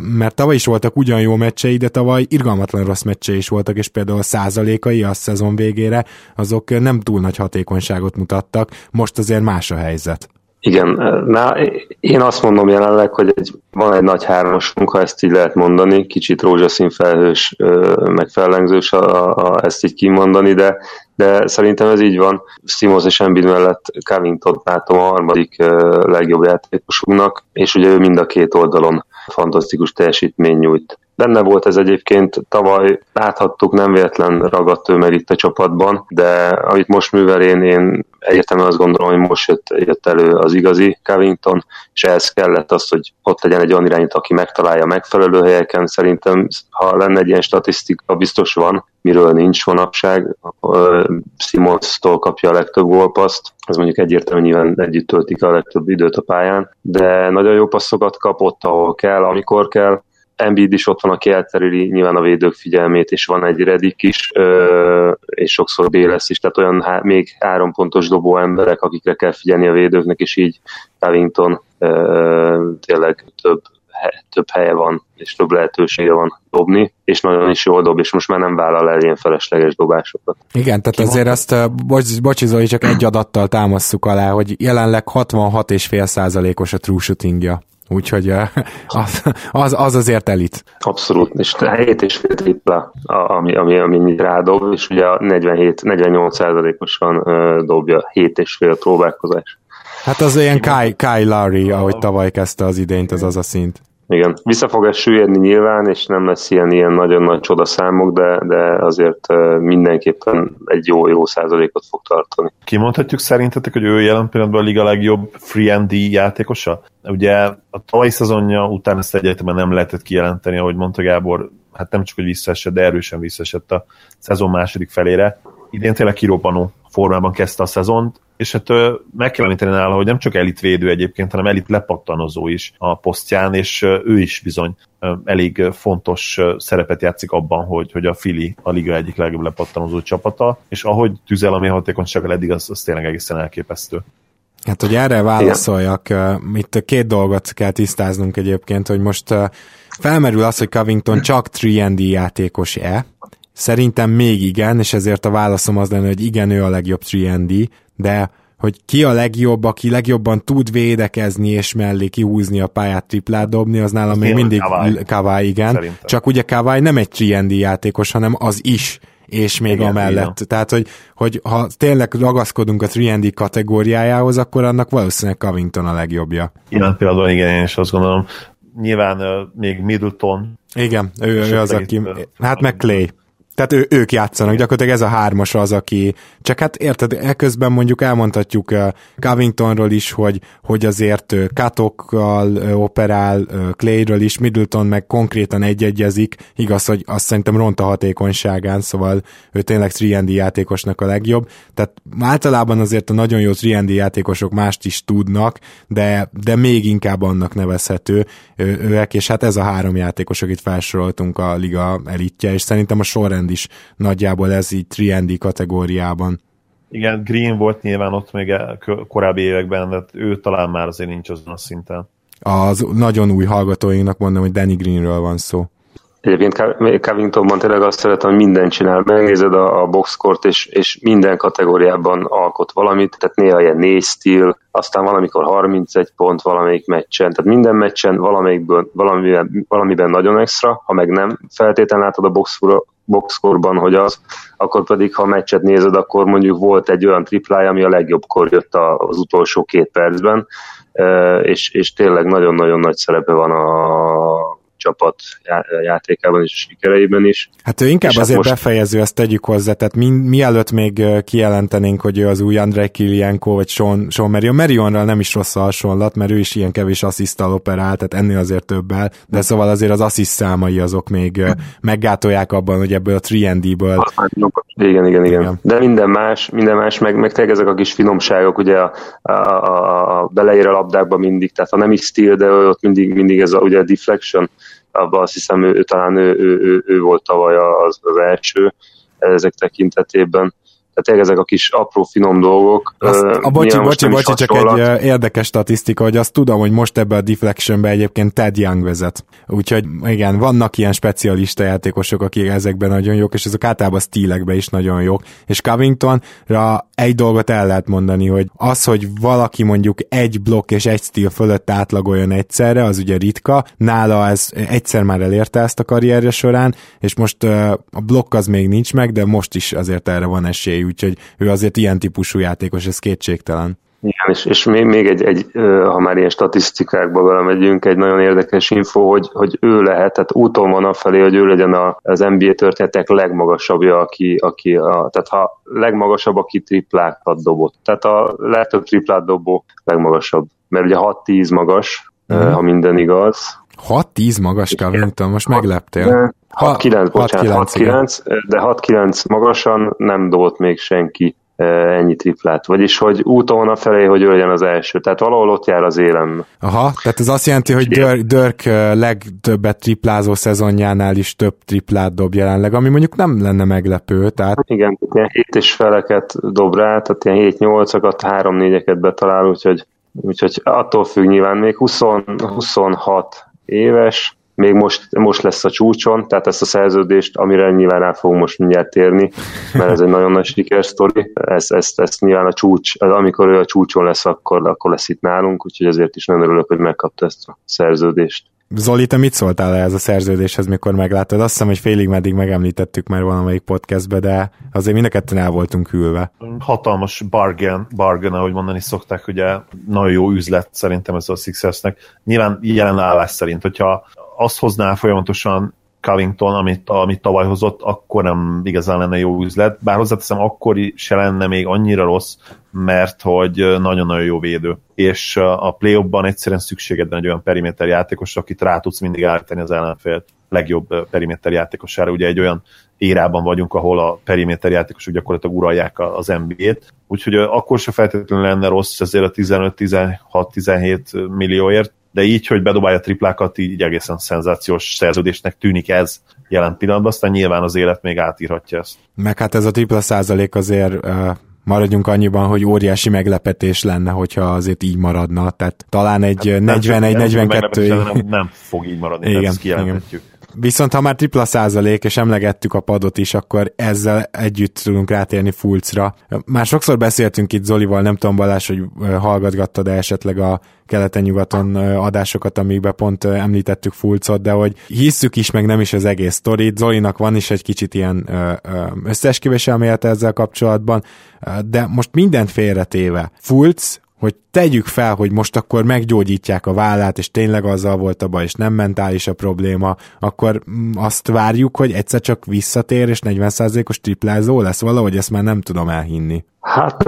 mert tavaly is voltak ugyan jó meccsei, de tavaly irgalmatlan rossz meccsei is voltak, és például a százalékai a szezon végére, azok nem túl nagy hatékonyságot mutattak, most azért más a helyzet. Igen, na, én azt mondom jelenleg, hogy egy, van egy nagy hármasunk, ha ezt így lehet mondani, kicsit rózsaszín felhős, meg fellengzős a, a, ezt így kimondani, de, de szerintem ez így van. Simons és Embiid mellett Covington látom a harmadik legjobb játékosunknak, és ugye ő mind a két oldalon fantasztikus teljesítmény nyújt. Benne volt ez egyébként, tavaly láthattuk, nem véletlen ragadt ő meg itt a csapatban, de amit most művel én, én egyértelműen azt gondolom, hogy most jött, jött elő az igazi Covington, és ehhez kellett az, hogy ott legyen egy olyan irányító, aki megtalálja megfelelő helyeken. Szerintem, ha lenne egy ilyen statisztika, biztos van, miről nincs manapság. Simons-tól kapja a legtöbb gólpaszt, az mondjuk egyértelműen nyilván együtt töltik a legtöbb időt a pályán, de nagyon jó passzokat kapott, ahol kell, amikor kell, Embiid is ott van, aki elterüli nyilván a védők figyelmét, és van egy Redik is, és sokszor B lesz is, tehát olyan há- még három pontos dobó emberek, akikre kell figyelni a védőknek, és így Covington tényleg több több helye van, és több lehetősége van dobni, és nagyon is jól dob, és most már nem vállal el ilyen felesleges dobásokat. Igen, tehát Ki azért azt, bocs, bocsi Zoli, csak egy adattal támaszuk alá, hogy jelenleg 66,5 százalékos a true shootingja. Úgyhogy az, az, az azért elit. Abszolút, és 7 és fél tripla, ami, ami, ami rádob, és ugye 47-48 százalékosan dobja 7 és fél próbálkozás. Hát az olyan Kai, Kai Larry, ahogy tavaly kezdte az idényt, az az a szint. Igen, vissza fog ez süllyedni nyilván, és nem lesz ilyen, ilyen nagyon nagy csodaszámok, de, de azért mindenképpen egy jó, jó százalékot fog tartani. Kimondhatjuk szerintetek, hogy ő jelen pillanatban a liga legjobb free and játékosa? Ugye a tavalyi szezonja után ezt egyáltalán nem lehetett kijelenteni, ahogy mondta Gábor, hát nem csak, hogy visszaesett, de erősen visszaesett a szezon második felére. Idén tényleg kirobbanó formában kezdte a szezont, és hát meg kell említeni nála, hogy nem csak elit védő egyébként, hanem elit lepattanozó is a posztján, és ő is bizony elég fontos szerepet játszik abban, hogy, hogy a Fili a liga egyik legjobb lepattanozó csapata, és ahogy tüzel a hatékonysággal eddig, az, az tényleg egészen elképesztő. Hát, hogy erre válaszoljak, itt két dolgot kell tisztáznunk egyébként, hogy most felmerül az, hogy Covington csak 3 játékos-e, Szerintem még igen, és ezért a válaszom az lenne, hogy igen, ő a legjobb 3 de hogy ki a legjobb, aki legjobban tud védekezni és mellé kihúzni a pályát, triplát dobni, az nálam még mindig Kawai, igen. Szerintem. Csak ugye Kawai nem egy 3 játékos, hanem az is és még igen, amellett. Igen. Tehát, hogy, hogy ha tényleg ragaszkodunk a 3 kategóriájához, akkor annak valószínűleg Covington a legjobbja. Igen, például igen, én is azt gondolom. Nyilván uh, még Middleton. Igen, ő, ő az, aki... Hát meg Clay. Tehát ő, ők játszanak, gyakorlatilag ez a hármas az, aki, csak hát érted, eközben mondjuk elmondhatjuk uh, Covingtonról is, hogy, hogy azért uh, Katokkal uh, operál, Clayről is, Middleton meg konkrétan egyegyezik, igaz, hogy azt szerintem ront a hatékonyságán, szóval ő tényleg 3 játékosnak a legjobb, tehát általában azért a nagyon jó 3 játékosok mást is tudnak, de, de még inkább annak nevezhető őek, és hát ez a három játékos, akit felsoroltunk a liga elitje, és szerintem a sorrend Greenland is nagyjából ez így triendi kategóriában. Igen, Green volt nyilván ott még korábbi években, de ő talán már azért nincs azon a szinten. Az nagyon új hallgatóinknak mondom, hogy Danny Greenről van szó. Egyébként Covingtonban tényleg azt szeretem, hogy mindent csinál. Megnézed a, a boxkort, és, és minden kategóriában alkot valamit, tehát néha ilyen négy stíl, aztán valamikor 31 pont valamelyik meccsen, tehát minden meccsen valamelyikből, valamiben, valamiben nagyon extra, ha meg nem feltétlenül látod a boxkorban, hogy az, akkor pedig ha a meccset nézed, akkor mondjuk volt egy olyan triplája, ami a legjobbkor jött az utolsó két percben, és, és tényleg nagyon-nagyon nagy szerepe van a csapat játékában és sikereiben is. Hát ő inkább és hát azért most... befejező, ezt tegyük hozzá, tehát mi, mielőtt még kijelentenénk, hogy ő az új Andrei Kilienko, vagy Sean, Sean Marion. Marionral nem is rossz a hasonlat, mert ő is ilyen kevés asszisztal operál, tehát ennél azért többel, de szóval azért az assziszt számai azok még meggátolják abban, hogy ebből a 3 hát, Igen, igen, igen, igen. De minden más, minden más, meg, meg tényleg ezek a kis finomságok, ugye a, a, a, a beleír a labdákba mindig, tehát ha nem is stíl, de ott mindig, mindig ez a, ugye a deflection, abban azt hiszem ő, talán ő, ő, ő, ő volt tavaly az, az első ezek tekintetében tehát ezek a kis apró finom dolgok. Azt, a bocsi, bocsi, bocsi, csak egy érdekes statisztika, hogy azt tudom, hogy most ebbe a deflectionbe egyébként Ted Young vezet. Úgyhogy igen, vannak ilyen specialista játékosok, akik ezekben nagyon jók, és ezek általában stílekben is nagyon jók. És Covingtonra egy dolgot el lehet mondani, hogy az, hogy valaki mondjuk egy blokk és egy stíl fölött átlagoljon egyszerre, az ugye ritka. Nála ez egyszer már elérte ezt a karrierje során, és most a blokk az még nincs meg, de most is azért erre van esély úgyhogy ő azért ilyen típusú játékos, ez kétségtelen. Igen, és, és még, még egy, egy, ha már ilyen statisztikákba belemegyünk, egy nagyon érdekes info, hogy, hogy ő lehet, tehát úton van afelé, hogy ő legyen a, az NBA történetek legmagasabbja, aki, aki a, tehát ha legmagasabb, aki triplákat dobott. Tehát a legtöbb triplát dobó legmagasabb. Mert ugye 6-10 magas, mm. ha minden igaz. 6-10 magas Covington, most megleptél. 6-9, bocsánat, 6-9, de 6-9 magasan nem dobott még senki ennyi triplát. Vagyis, hogy úton felé, hogy legyen az első. Tehát valahol ott jár az élem. Aha, tehát ez azt jelenti, hogy Dirk, Dirk legtöbbet triplázó szezonjánál is több triplát dob jelenleg, ami mondjuk nem lenne meglepő. Tehát... Igen, ilyen 7 és feleket dob rá, tehát ilyen 7-8-akat, 3-4-eket betalál, úgyhogy, úgyhogy attól függ nyilván még 20, 26 éves, még most, most lesz a csúcson, tehát ezt a szerződést, amire nyilván el fogunk most mindjárt térni, mert ez egy nagyon nagy sikersztori, ezt, ezt, ezt nyilván a csúcs, amikor ő a csúcson lesz, akkor, akkor lesz itt nálunk, úgyhogy ezért is nagyon örülök, hogy megkapta ezt a szerződést. Zoli, te mit szóltál ez a szerződéshez, mikor megláttad? Azt hiszem, hogy félig meddig megemlítettük már valamelyik podcastbe, de azért mind a ketten el voltunk hűlve. Hatalmas bargain, bargain, ahogy mondani szokták, ugye nagyon jó üzlet szerintem ez a Sixersnek. Nyilván jelen állás szerint, hogyha azt hozná folyamatosan Covington, amit, amit tavaly hozott, akkor nem igazán lenne jó üzlet. Bár hozzáteszem, akkor se lenne még annyira rossz, mert hogy nagyon-nagyon jó védő. És a play egyszerűen szükséged van egy olyan periméter játékos, akit rá tudsz mindig állítani az ellenfélt legjobb periméter játékosára. Ugye egy olyan érában vagyunk, ahol a periméter játékosok gyakorlatilag uralják az NBA-t, úgyhogy akkor se feltétlenül lenne rossz ezért a 15-16-17 millióért, de így, hogy bedobálja a triplákat, így egészen szenzációs szerződésnek tűnik ez jelen pillanatban, aztán nyilván az élet még átírhatja ezt. Meg hát ez a tripla százalék azért uh, maradjunk annyiban, hogy óriási meglepetés lenne, hogyha azért így maradna, tehát talán egy hát 41-42... Nem, nem fog így maradni, igen, ezt kijelenthetjük. Igen. Viszont ha már tripla százalék, és emlegettük a padot is, akkor ezzel együtt tudunk rátérni Fulcra. Már sokszor beszéltünk itt Zolival, nem tudom Balázs, hogy hallgatgattad-e esetleg a keleten-nyugaton adásokat, amikben pont említettük Fulcot, de hogy hisszük is, meg nem is az egész sztorit. Zolinak van is egy kicsit ilyen összeesküvés elmélete ezzel kapcsolatban, de most mindent félretéve. Fulc hogy tegyük fel, hogy most akkor meggyógyítják a vállát, és tényleg azzal volt a baj, és nem mentális a probléma, akkor mm, azt várjuk, hogy egyszer csak visszatér, és 40%-os triplázó lesz valahogy, ezt már nem tudom elhinni. Hát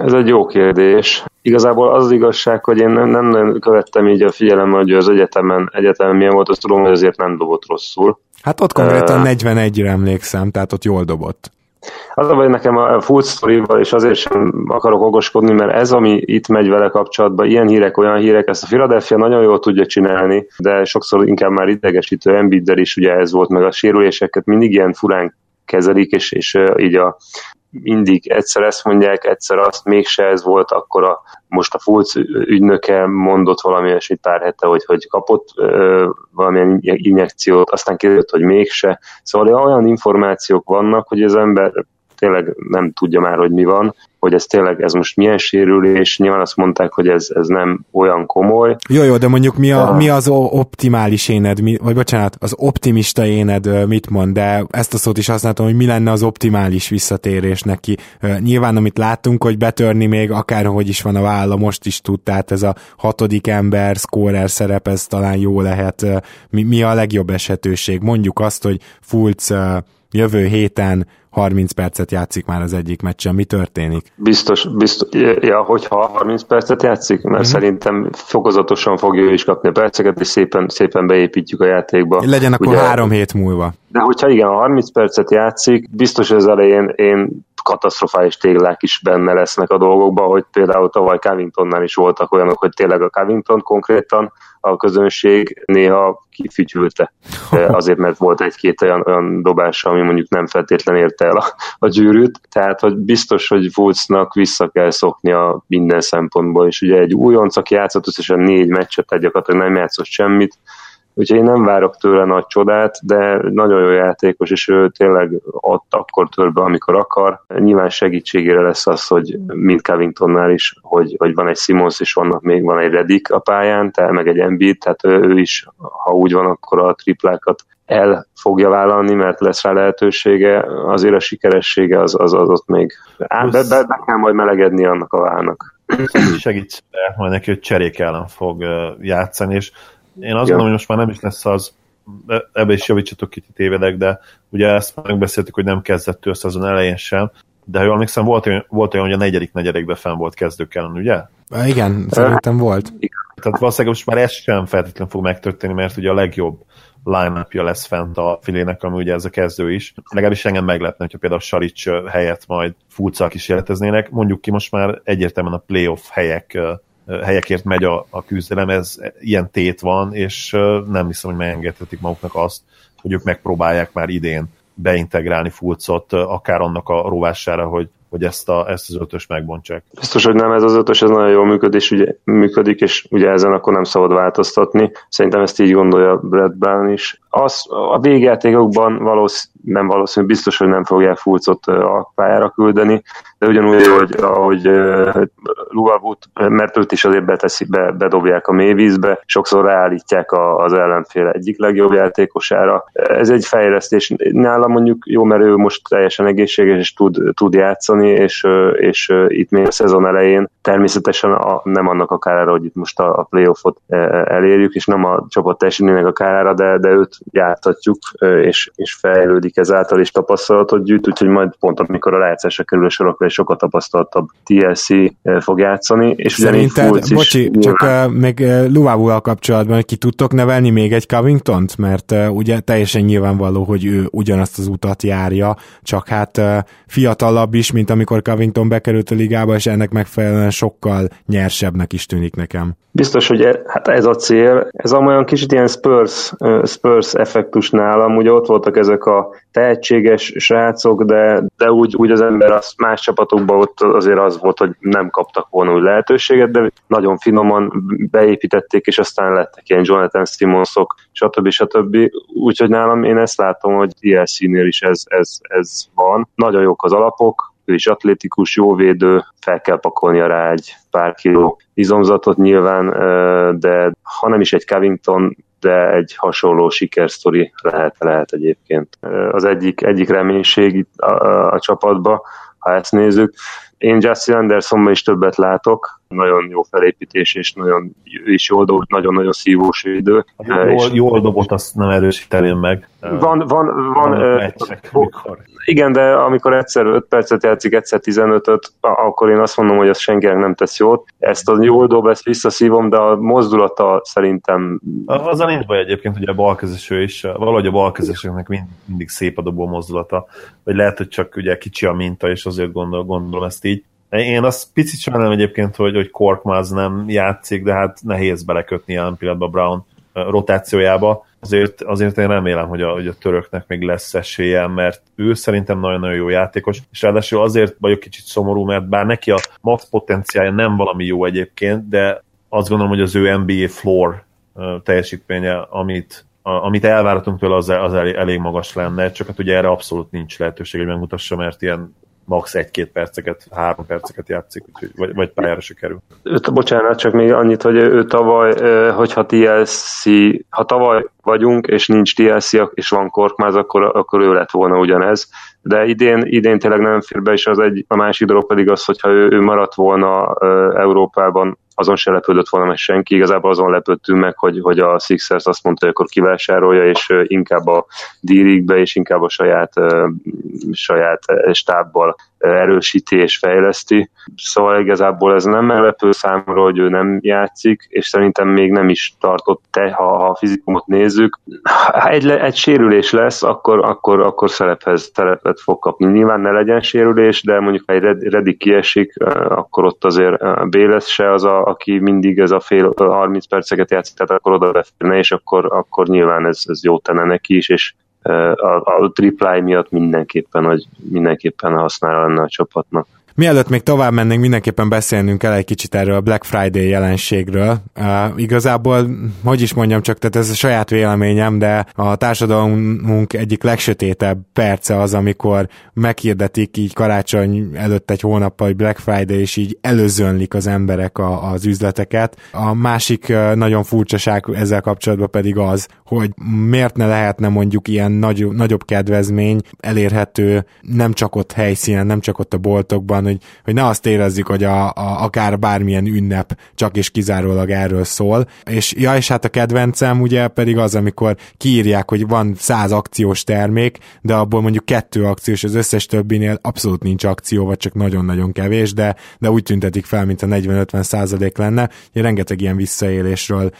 ez egy jó kérdés. Igazából az, az igazság, hogy én nem, nem követtem így a figyelem, hogy az egyetemen, egyetemen milyen volt, azt tudom, hogy azért nem dobott rosszul. Hát ott konkrétan uh, 41-re emlékszem, tehát ott jól dobott. Az a nekem a full story és azért sem akarok okoskodni, mert ez, ami itt megy vele kapcsolatban, ilyen hírek, olyan hírek, ezt a Philadelphia nagyon jól tudja csinálni, de sokszor inkább már idegesítő Embiiddel is ugye ez volt, meg a sérüléseket mindig ilyen furán kezelik, és, és így a mindig egyszer ezt mondják, egyszer azt, mégse ez volt, akkor a, most a Fulc ügynöke mondott valami olyasmit pár hete, hogy, hogy kapott ö, valamilyen injekciót, aztán kiderült, hogy mégse. Szóval olyan információk vannak, hogy az ember tényleg nem tudja már, hogy mi van, hogy ez tényleg, ez most milyen sérülés, nyilván azt mondták, hogy ez, ez nem olyan komoly. Jó, jó, de mondjuk mi, a, mi az optimális éned, mi, vagy bocsánat, az optimista éned mit mond, de ezt a szót is használtam, hogy mi lenne az optimális visszatérés neki. Nyilván, amit látunk, hogy betörni még akárhogy is van a válla, most is tud, tehát ez a hatodik ember, scorer szerep, ez talán jó lehet. Mi, mi a legjobb esetőség? Mondjuk azt, hogy Fulc jövő héten 30 percet játszik már az egyik meccsen, mi történik? Biztos, biztos ja, hogyha 30 percet játszik, mert uh-huh. szerintem fokozatosan fogja ő is kapni a perceket, és szépen, szépen beépítjük a játékba. Legyen akkor Ugye, három hét múlva. De hogyha igen, a 30 percet játszik, biztos az elején én katasztrofális téglák is benne lesznek a dolgokban, hogy például tavaly Covingtonnál is voltak olyanok, hogy tényleg a Covington konkrétan a közönség néha kifütyülte. Azért, mert volt egy-két olyan, olyan dobása, ami mondjuk nem feltétlenül érte el a, a gyűrűt. Tehát, hogy biztos, hogy Fulcnak vissza kell szoknia minden szempontból, és ugye egy újonc, aki játszott összesen négy meccset, tehát gyakorlatilag nem játszott semmit, Úgyhogy én nem várok tőle nagy csodát, de nagyon jó játékos, és ő tényleg ott akkor tör be, amikor akar. Nyilván segítségére lesz az, hogy mint Covingtonnál is, hogy, hogy van egy Simons, és vannak még van egy Redik a pályán, tehát meg egy Embiid, tehát ő, ő is, ha úgy van, akkor a triplákat el fogja vállalni, mert lesz rá lehetősége, azért a sikeressége az, az, az ott még ám, be, be, be kell majd melegedni annak a válnak. Segíts majd neki, hogy cserék ellen fog játszani, és én azt gondolom, hogy most már nem is lesz az, ebbe is javítsatok kicsit tévedek, de ugye ezt megbeszéltük, hogy nem kezdett ő azon elején sem, de ha jól emlékszem, volt olyan, volt olyan, hogy a negyedik negyedikben fenn volt kezdők ellen, ugye? Igen, szerintem volt. Tehát valószínűleg most már ez sem feltétlenül fog megtörténni, mert ugye a legjobb line lesz fent a filének, ami ugye ez a kezdő is. Legalábbis engem meglepne, hogyha például Saric helyett majd Fulccal kísérleteznének. Mondjuk ki most már egyértelműen a playoff helyek helyekért megy a, a küzdelem, ez ilyen tét van, és nem hiszem, hogy megengedhetik maguknak azt, hogy ők megpróbálják már idén beintegrálni Fulcot, akár annak a rovására, hogy hogy ezt, a, ezt az ötös megbontsák. Biztos, hogy nem ez az ötös, ez nagyon jól működik, ugye, működik, és ugye ezen akkor nem szabad változtatni. Szerintem ezt így gondolja Brad Brown is. Az, a végjátékokban valósz, nem valószínű, biztos, hogy nem fogják Fulcot a pályára küldeni, de ugyanúgy, hogy ahogy Luavut, mert őt is azért beteszi, be, bedobják a mélyvízbe, sokszor reállítják az ellenfél egyik legjobb játékosára. Ez egy fejlesztés. Nálam mondjuk jó, mert ő most teljesen egészséges, és tud, tud játszani, és, és itt még a szezon elején természetesen a, nem annak a kárára, hogy itt most a, a playoffot elérjük, és nem a csapat teljesítménynek a kárára, de, de őt jártatjuk, és, és fejlődik ezáltal, és tapasztalatot gyűjt, úgyhogy majd pont amikor a rájátszásra kerül a sorokra, és sokat tapasztaltabb TLC fog játszani. És Szerinted, bocsi, is, csak uh, meg uh, Luávúval kapcsolatban, hogy ki tudtok nevelni még egy Covington-t, mert uh, ugye teljesen nyilvánvaló, hogy ő ugyanazt az utat járja, csak hát uh, fiatalabb is, mint amikor Covington bekerült a ligába, és ennek megfelelően sokkal nyersebbnek is tűnik nekem. Biztos, hogy e, hát ez a cél, ez olyan kicsit ilyen Spurs, Spurs effektus nálam, ugye ott voltak ezek a tehetséges srácok, de, de úgy, úgy az ember az más csapatokban ott azért az volt, hogy nem kaptak volna úgy lehetőséget, de nagyon finoman beépítették, és aztán lettek ilyen Jonathan Simonsok, stb. stb. Úgyhogy nálam én ezt látom, hogy DLC-nél is ez, ez, ez van. Nagyon jók az alapok, ő is atlétikus, jó védő, fel kell pakolnia rá egy pár kiló izomzatot nyilván, de ha nem is egy Covington, de egy hasonló sikersztori lehet, lehet egyébként. Az egyik, egyik reménység itt a, a, a csapatba, ha ezt nézzük. Én Justin Andersonban is többet látok, nagyon jó felépítés, és nagyon is jól dobott, nagyon-nagyon szívós idő. Jól, és jól dobott, azt nem erősíteném meg. Van, van, van, van meccsek, igen, de amikor egyszer 5 percet játszik, egyszer 15-öt, akkor én azt mondom, hogy az senkinek nem tesz jót. Ezt a jól dob, ezt visszaszívom, de a mozdulata szerintem... Azzal nincs baj egyébként, hogy a balkezeső is, valahogy a balkezesőknek mind, mindig szép a dobó mozdulata, vagy lehet, hogy csak ugye kicsi a minta, és azért gondol, gondolom ezt így. Én azt picit sajnálom egyébként, hogy, hogy Korkmaz nem játszik, de hát nehéz belekötni jelen pillanatban Brown rotációjába. Azért, azért én remélem, hogy a, hogy a töröknek még lesz esélye, mert ő szerintem nagyon-nagyon jó játékos, és ráadásul azért vagyok kicsit szomorú, mert bár neki a max potenciálja nem valami jó egyébként, de azt gondolom, hogy az ő NBA floor teljesítménye, amit, amit elvárhatunk tőle, az, az elég magas lenne, csak hát ugye erre abszolút nincs lehetőség, hogy megmutassa, mert ilyen max. egy-két perceket, három perceket játszik, vagy, vagy pályára se kerül. Őt, bocsánat, csak még annyit, hogy ő tavaly, hogyha TLC, ha tavaly vagyunk, és nincs TLC, és van korkmáz, akkor, akkor ő lett volna ugyanez. De idén, idén tényleg nem fér be, és az egy, a másik dolog pedig az, hogyha ő, ő maradt volna Európában, azon se lepődött volna meg senki, igazából azon lepődtünk meg, hogy, hogy a Sixers azt mondta, hogy akkor kivásárolja, és inkább a d és inkább a saját, saját stábbal erősíti és fejleszti. Szóval igazából ez nem meglepő számomra, hogy ő nem játszik, és szerintem még nem is tartott te, ha, ha a fizikumot nézzük. Ha egy, egy sérülés lesz, akkor, akkor, akkor szerephez telepet fog kapni. Nyilván ne legyen sérülés, de mondjuk ha egy Redi kiesik, akkor ott azért Béles se az, a, aki mindig ez a fél 30 perceket játszik, tehát akkor oda beférne, és akkor, akkor nyilván ez, ez jó tenne neki is, és a, a triply miatt mindenképpen, hogy mindenképpen használja lenne a csapatnak. Mielőtt még tovább mennénk, mindenképpen beszélnünk kell egy kicsit erről a Black Friday jelenségről. Uh, igazából, hogy is mondjam csak, tehát ez a saját véleményem, de a társadalmunk egyik legsötétebb perce az, amikor meghirdetik így karácsony előtt egy hónappal, hogy Black Friday, és így előzönlik az emberek a, az üzleteket. A másik nagyon furcsaság ezzel kapcsolatban pedig az, hogy miért ne lehetne mondjuk ilyen nagy, nagyobb kedvezmény elérhető nem csak ott helyszínen, nem csak ott a boltokban, hogy, hogy ne azt érezzük, hogy a, a, akár bármilyen ünnep csak és kizárólag erről szól. És ja, és hát a kedvencem ugye pedig az, amikor kiírják, hogy van száz akciós termék, de abból mondjuk kettő akciós, az összes többinél abszolút nincs akció, vagy csak nagyon-nagyon kevés, de, de úgy tüntetik fel, mint a 40-50 százalék lenne. Ugye rengeteg ilyen visszaélésről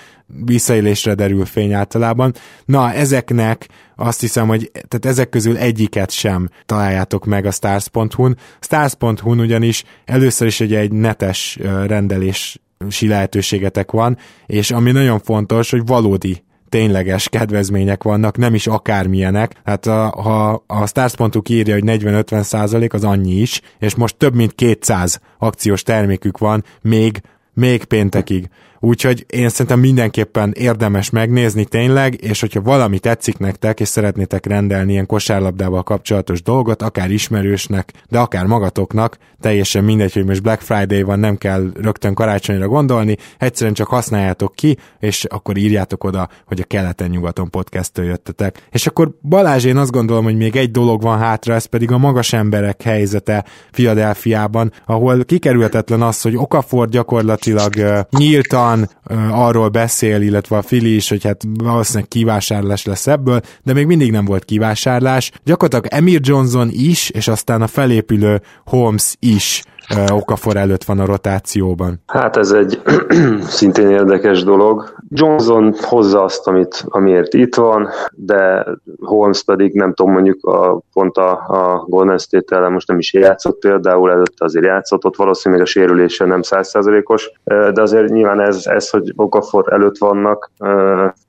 visszaélésre derül fény általában. Na, ezeknek azt hiszem, hogy tehát ezek közül egyiket sem találjátok meg a stars.hu-n. Stars.hu-n ugyanis először is egy, egy netes rendelési lehetőségetek van, és ami nagyon fontos, hogy valódi tényleges kedvezmények vannak, nem is akármilyenek. Hát a, ha a Stars.hu írja, hogy 40-50 százalék, az annyi is, és most több mint 200 akciós termékük van, még még péntekig. Úgyhogy én szerintem mindenképpen érdemes megnézni tényleg, és hogyha valami tetszik nektek, és szeretnétek rendelni ilyen kosárlabdával kapcsolatos dolgot, akár ismerősnek, de akár magatoknak, teljesen mindegy, hogy most Black Friday van, nem kell rögtön karácsonyra gondolni, egyszerűen csak használjátok ki, és akkor írjátok oda, hogy a keleten-nyugaton podcast jöttetek. És akkor Balázs, én azt gondolom, hogy még egy dolog van hátra, ez pedig a magas emberek helyzete Filadelfiában, ahol kikerülhetetlen az, hogy Okafor gyakorlatilag uh, nyíltan sokan arról beszél, illetve a Fili is, hogy hát valószínűleg kivásárlás lesz ebből, de még mindig nem volt kivásárlás. Gyakorlatilag Emir Johnson is, és aztán a felépülő Holmes is Okafor előtt van a rotációban. Hát ez egy szintén érdekes dolog. Johnson hozza azt, amit, amiért itt van, de Holmes pedig nem tudom, mondjuk a, pont a, a Golden State most nem is játszott például, előtte azért játszott, ott valószínűleg a sérülése nem százszázalékos, de azért nyilván ez, ez, hogy Okafor előtt vannak,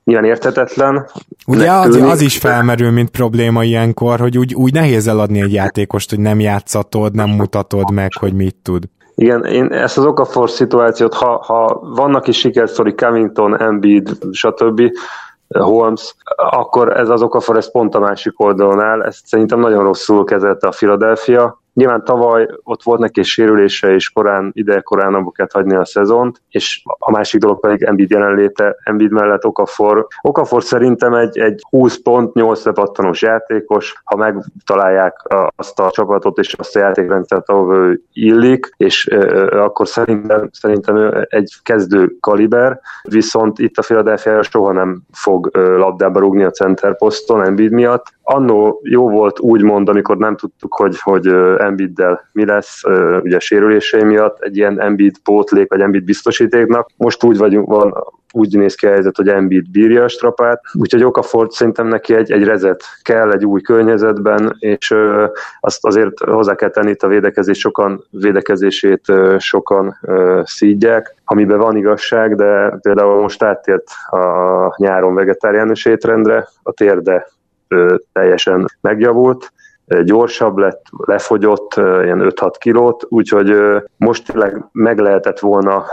nyilván érthetetlen. Ugye az, az is felmerül, mint probléma ilyenkor, hogy úgy, úgy nehéz eladni egy játékost, hogy nem játszatod, nem mutatod meg, hogy mit tud. Igen, én ezt az Okafor szituációt, ha, ha vannak is sikersztori, Covington, Embiid, stb., Holmes, akkor ez az Okafor ez pont a másik oldalon áll. Ezt szerintem nagyon rosszul kezelte a Philadelphia. Nyilván tavaly ott volt neki sérülése, és korán, ide korán abba kellett hagyni a szezont, és a másik dolog pedig Embiid jelenléte, Embiid mellett Okafor. Okafor szerintem egy, egy 20 pont, 8 lepattanós játékos, ha megtalálják azt a csapatot és azt a játékrendszert, ahol ő illik, és ö, akkor szerintem, szerintem ő egy kezdő kaliber, viszont itt a Philadelphia soha nem fog labdába rúgni a center poszton Embiid miatt. Annó jó volt úgy mond, amikor nem tudtuk, hogy, hogy Embiiddel mi lesz, ugye sérülései miatt, egy ilyen Embiid pótlék, vagy Embiid biztosítéknak. Most úgy vagyunk, van, úgy néz ki a helyzet, hogy Embiid bírja a strapát, úgyhogy Okafort szerintem neki egy, egy rezet kell egy új környezetben, és ö, azt azért hozzá kell tenni itt a védekezés, sokan védekezését ö, sokan ö, szídják, amiben van igazság, de például most áttért a nyáron vegetáriánus étrendre, a térde teljesen megjavult, gyorsabb lett, lefogyott ilyen 5-6 kilót, úgyhogy most tényleg meg lehetett volna,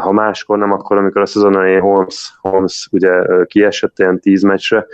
ha máskor nem, akkor amikor a szezon elején Holmes, Holmes ugye kiesett ilyen 10 meccsre,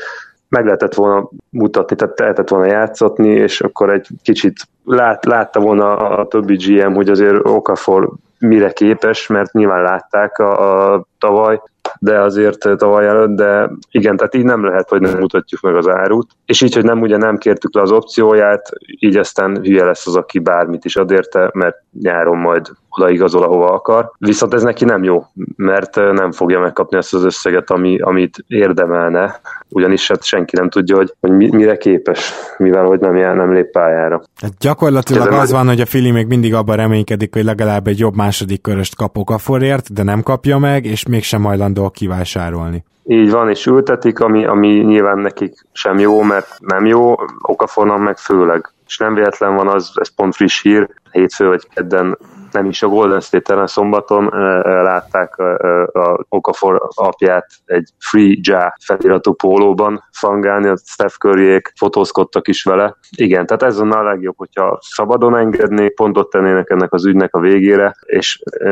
meg lehetett volna mutatni, tehát lehetett volna játszatni, és akkor egy kicsit lát, látta volna a többi GM, hogy azért Okafor mire képes, mert nyilván látták a, a tavaly, de azért tavaly előtt, de igen, tehát így nem lehet, hogy nem mutatjuk meg az árut, és így, hogy nem ugye nem kértük le az opcióját, így aztán hülye lesz az, aki bármit is ad érte, mert nyáron majd odaigazol, ahova akar. Viszont ez neki nem jó, mert nem fogja megkapni azt az összeget, ami, amit érdemelne, ugyanis hát senki nem tudja, hogy, hogy mire képes, mivel hogy nem, jár, nem lép pályára. Hát gyakorlatilag Ezen az van, hogy a Fili még mindig abban reménykedik, hogy legalább egy jobb második köröst kapok a forért, de nem kapja meg, és mégsem hajlandó kivásárolni. Így van, és ültetik, ami, ami nyilván nekik sem jó, mert nem jó, okafonan meg főleg. És nem véletlen van az, ez pont friss hír, hétfő vagy kedden nem is a Golden State-en szombaton látták a Okafor apját egy Free Ja feliratú pólóban fangálni, a Steph curry fotózkodtak is vele. Igen, tehát ez a legjobb, hogyha szabadon engednék, pontot tennének ennek az ügynek a végére, és e,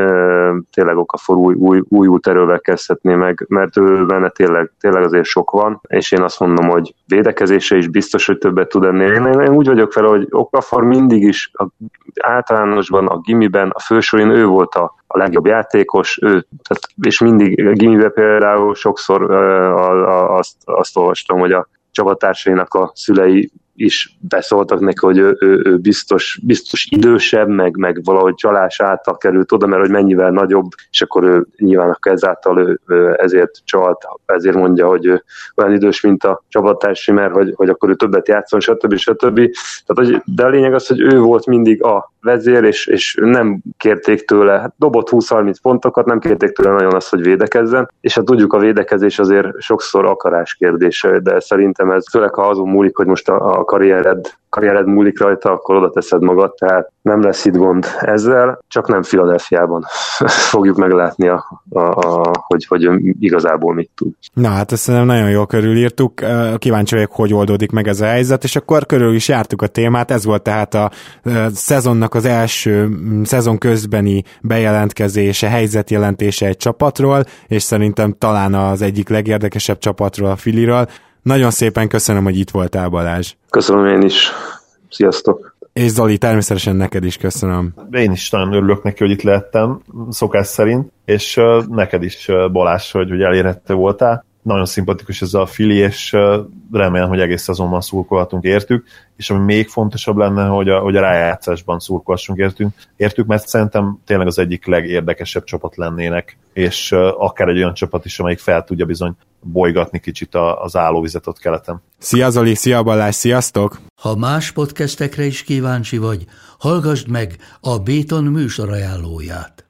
tényleg Okafor új, új, új út erővel kezdhetné meg, mert ő benne tényleg, tényleg azért sok van, és én azt mondom, hogy védekezése is biztos, hogy többet tud ennél. Én, én úgy vagyok fel, hogy Okafor mindig is a, általánosban, a gimiben a fősorén ő volt a, a legjobb játékos, ő, tehát, és mindig Gimibe például sokszor a, a, azt, azt olvastam, hogy a csapattársainak a szülei is beszóltak neki, hogy ő, ő, ő biztos, biztos idősebb, meg, meg valahogy csalás által került oda, mert hogy mennyivel nagyobb, és akkor ő nyilván ezáltal ő, ő ezért csalt, ezért mondja, hogy ő olyan idős, mint a csapattársi, mert hogy, hogy akkor ő többet játszon, stb. stb. Tehát, hogy, de a lényeg az, hogy ő volt mindig a vezér, és, és nem kérték tőle, hát dobott 20-30 pontokat, nem kérték tőle nagyon azt, hogy védekezzen, és hát tudjuk, a védekezés azért sokszor akarás kérdése, de szerintem ez főleg ha azon múlik, hogy most a, a karriered karriered múlik rajta, akkor oda teszed magad, tehát nem lesz itt gond ezzel, csak nem Filadelfiában fogjuk meglátni, a, a, a, hogy, hogy igazából mit tud. Na hát ezt nem nagyon jól körülírtuk, kíváncsi vagyok, hogy oldódik meg ez a helyzet, és akkor körül is jártuk a témát, ez volt tehát a szezonnak az első szezon közbeni bejelentkezése, helyzetjelentése egy csapatról, és szerintem talán az egyik legérdekesebb csapatról, a Filiről. Nagyon szépen köszönöm, hogy itt voltál, Balázs. Köszönöm én is. Sziasztok! És Zoli, természetesen neked is köszönöm. Én is nagyon örülök neki, hogy itt lehettem, szokás szerint, és neked is Balázs, hogy, hogy elérhető voltál nagyon szimpatikus ez a fili, és remélem, hogy egész szezonban szurkolhatunk értük, és ami még fontosabb lenne, hogy a, hogy a rájátszásban szurkolhassunk értünk, értük, mert szerintem tényleg az egyik legérdekesebb csapat lennének, és akár egy olyan csapat is, amelyik fel tudja bizony bolygatni kicsit az állóvizet ott keleten. Szia Zoli, szia Balázs, sziasztok! Ha más podcastekre is kíváncsi vagy, hallgassd meg a Béton műsor ajánlóját.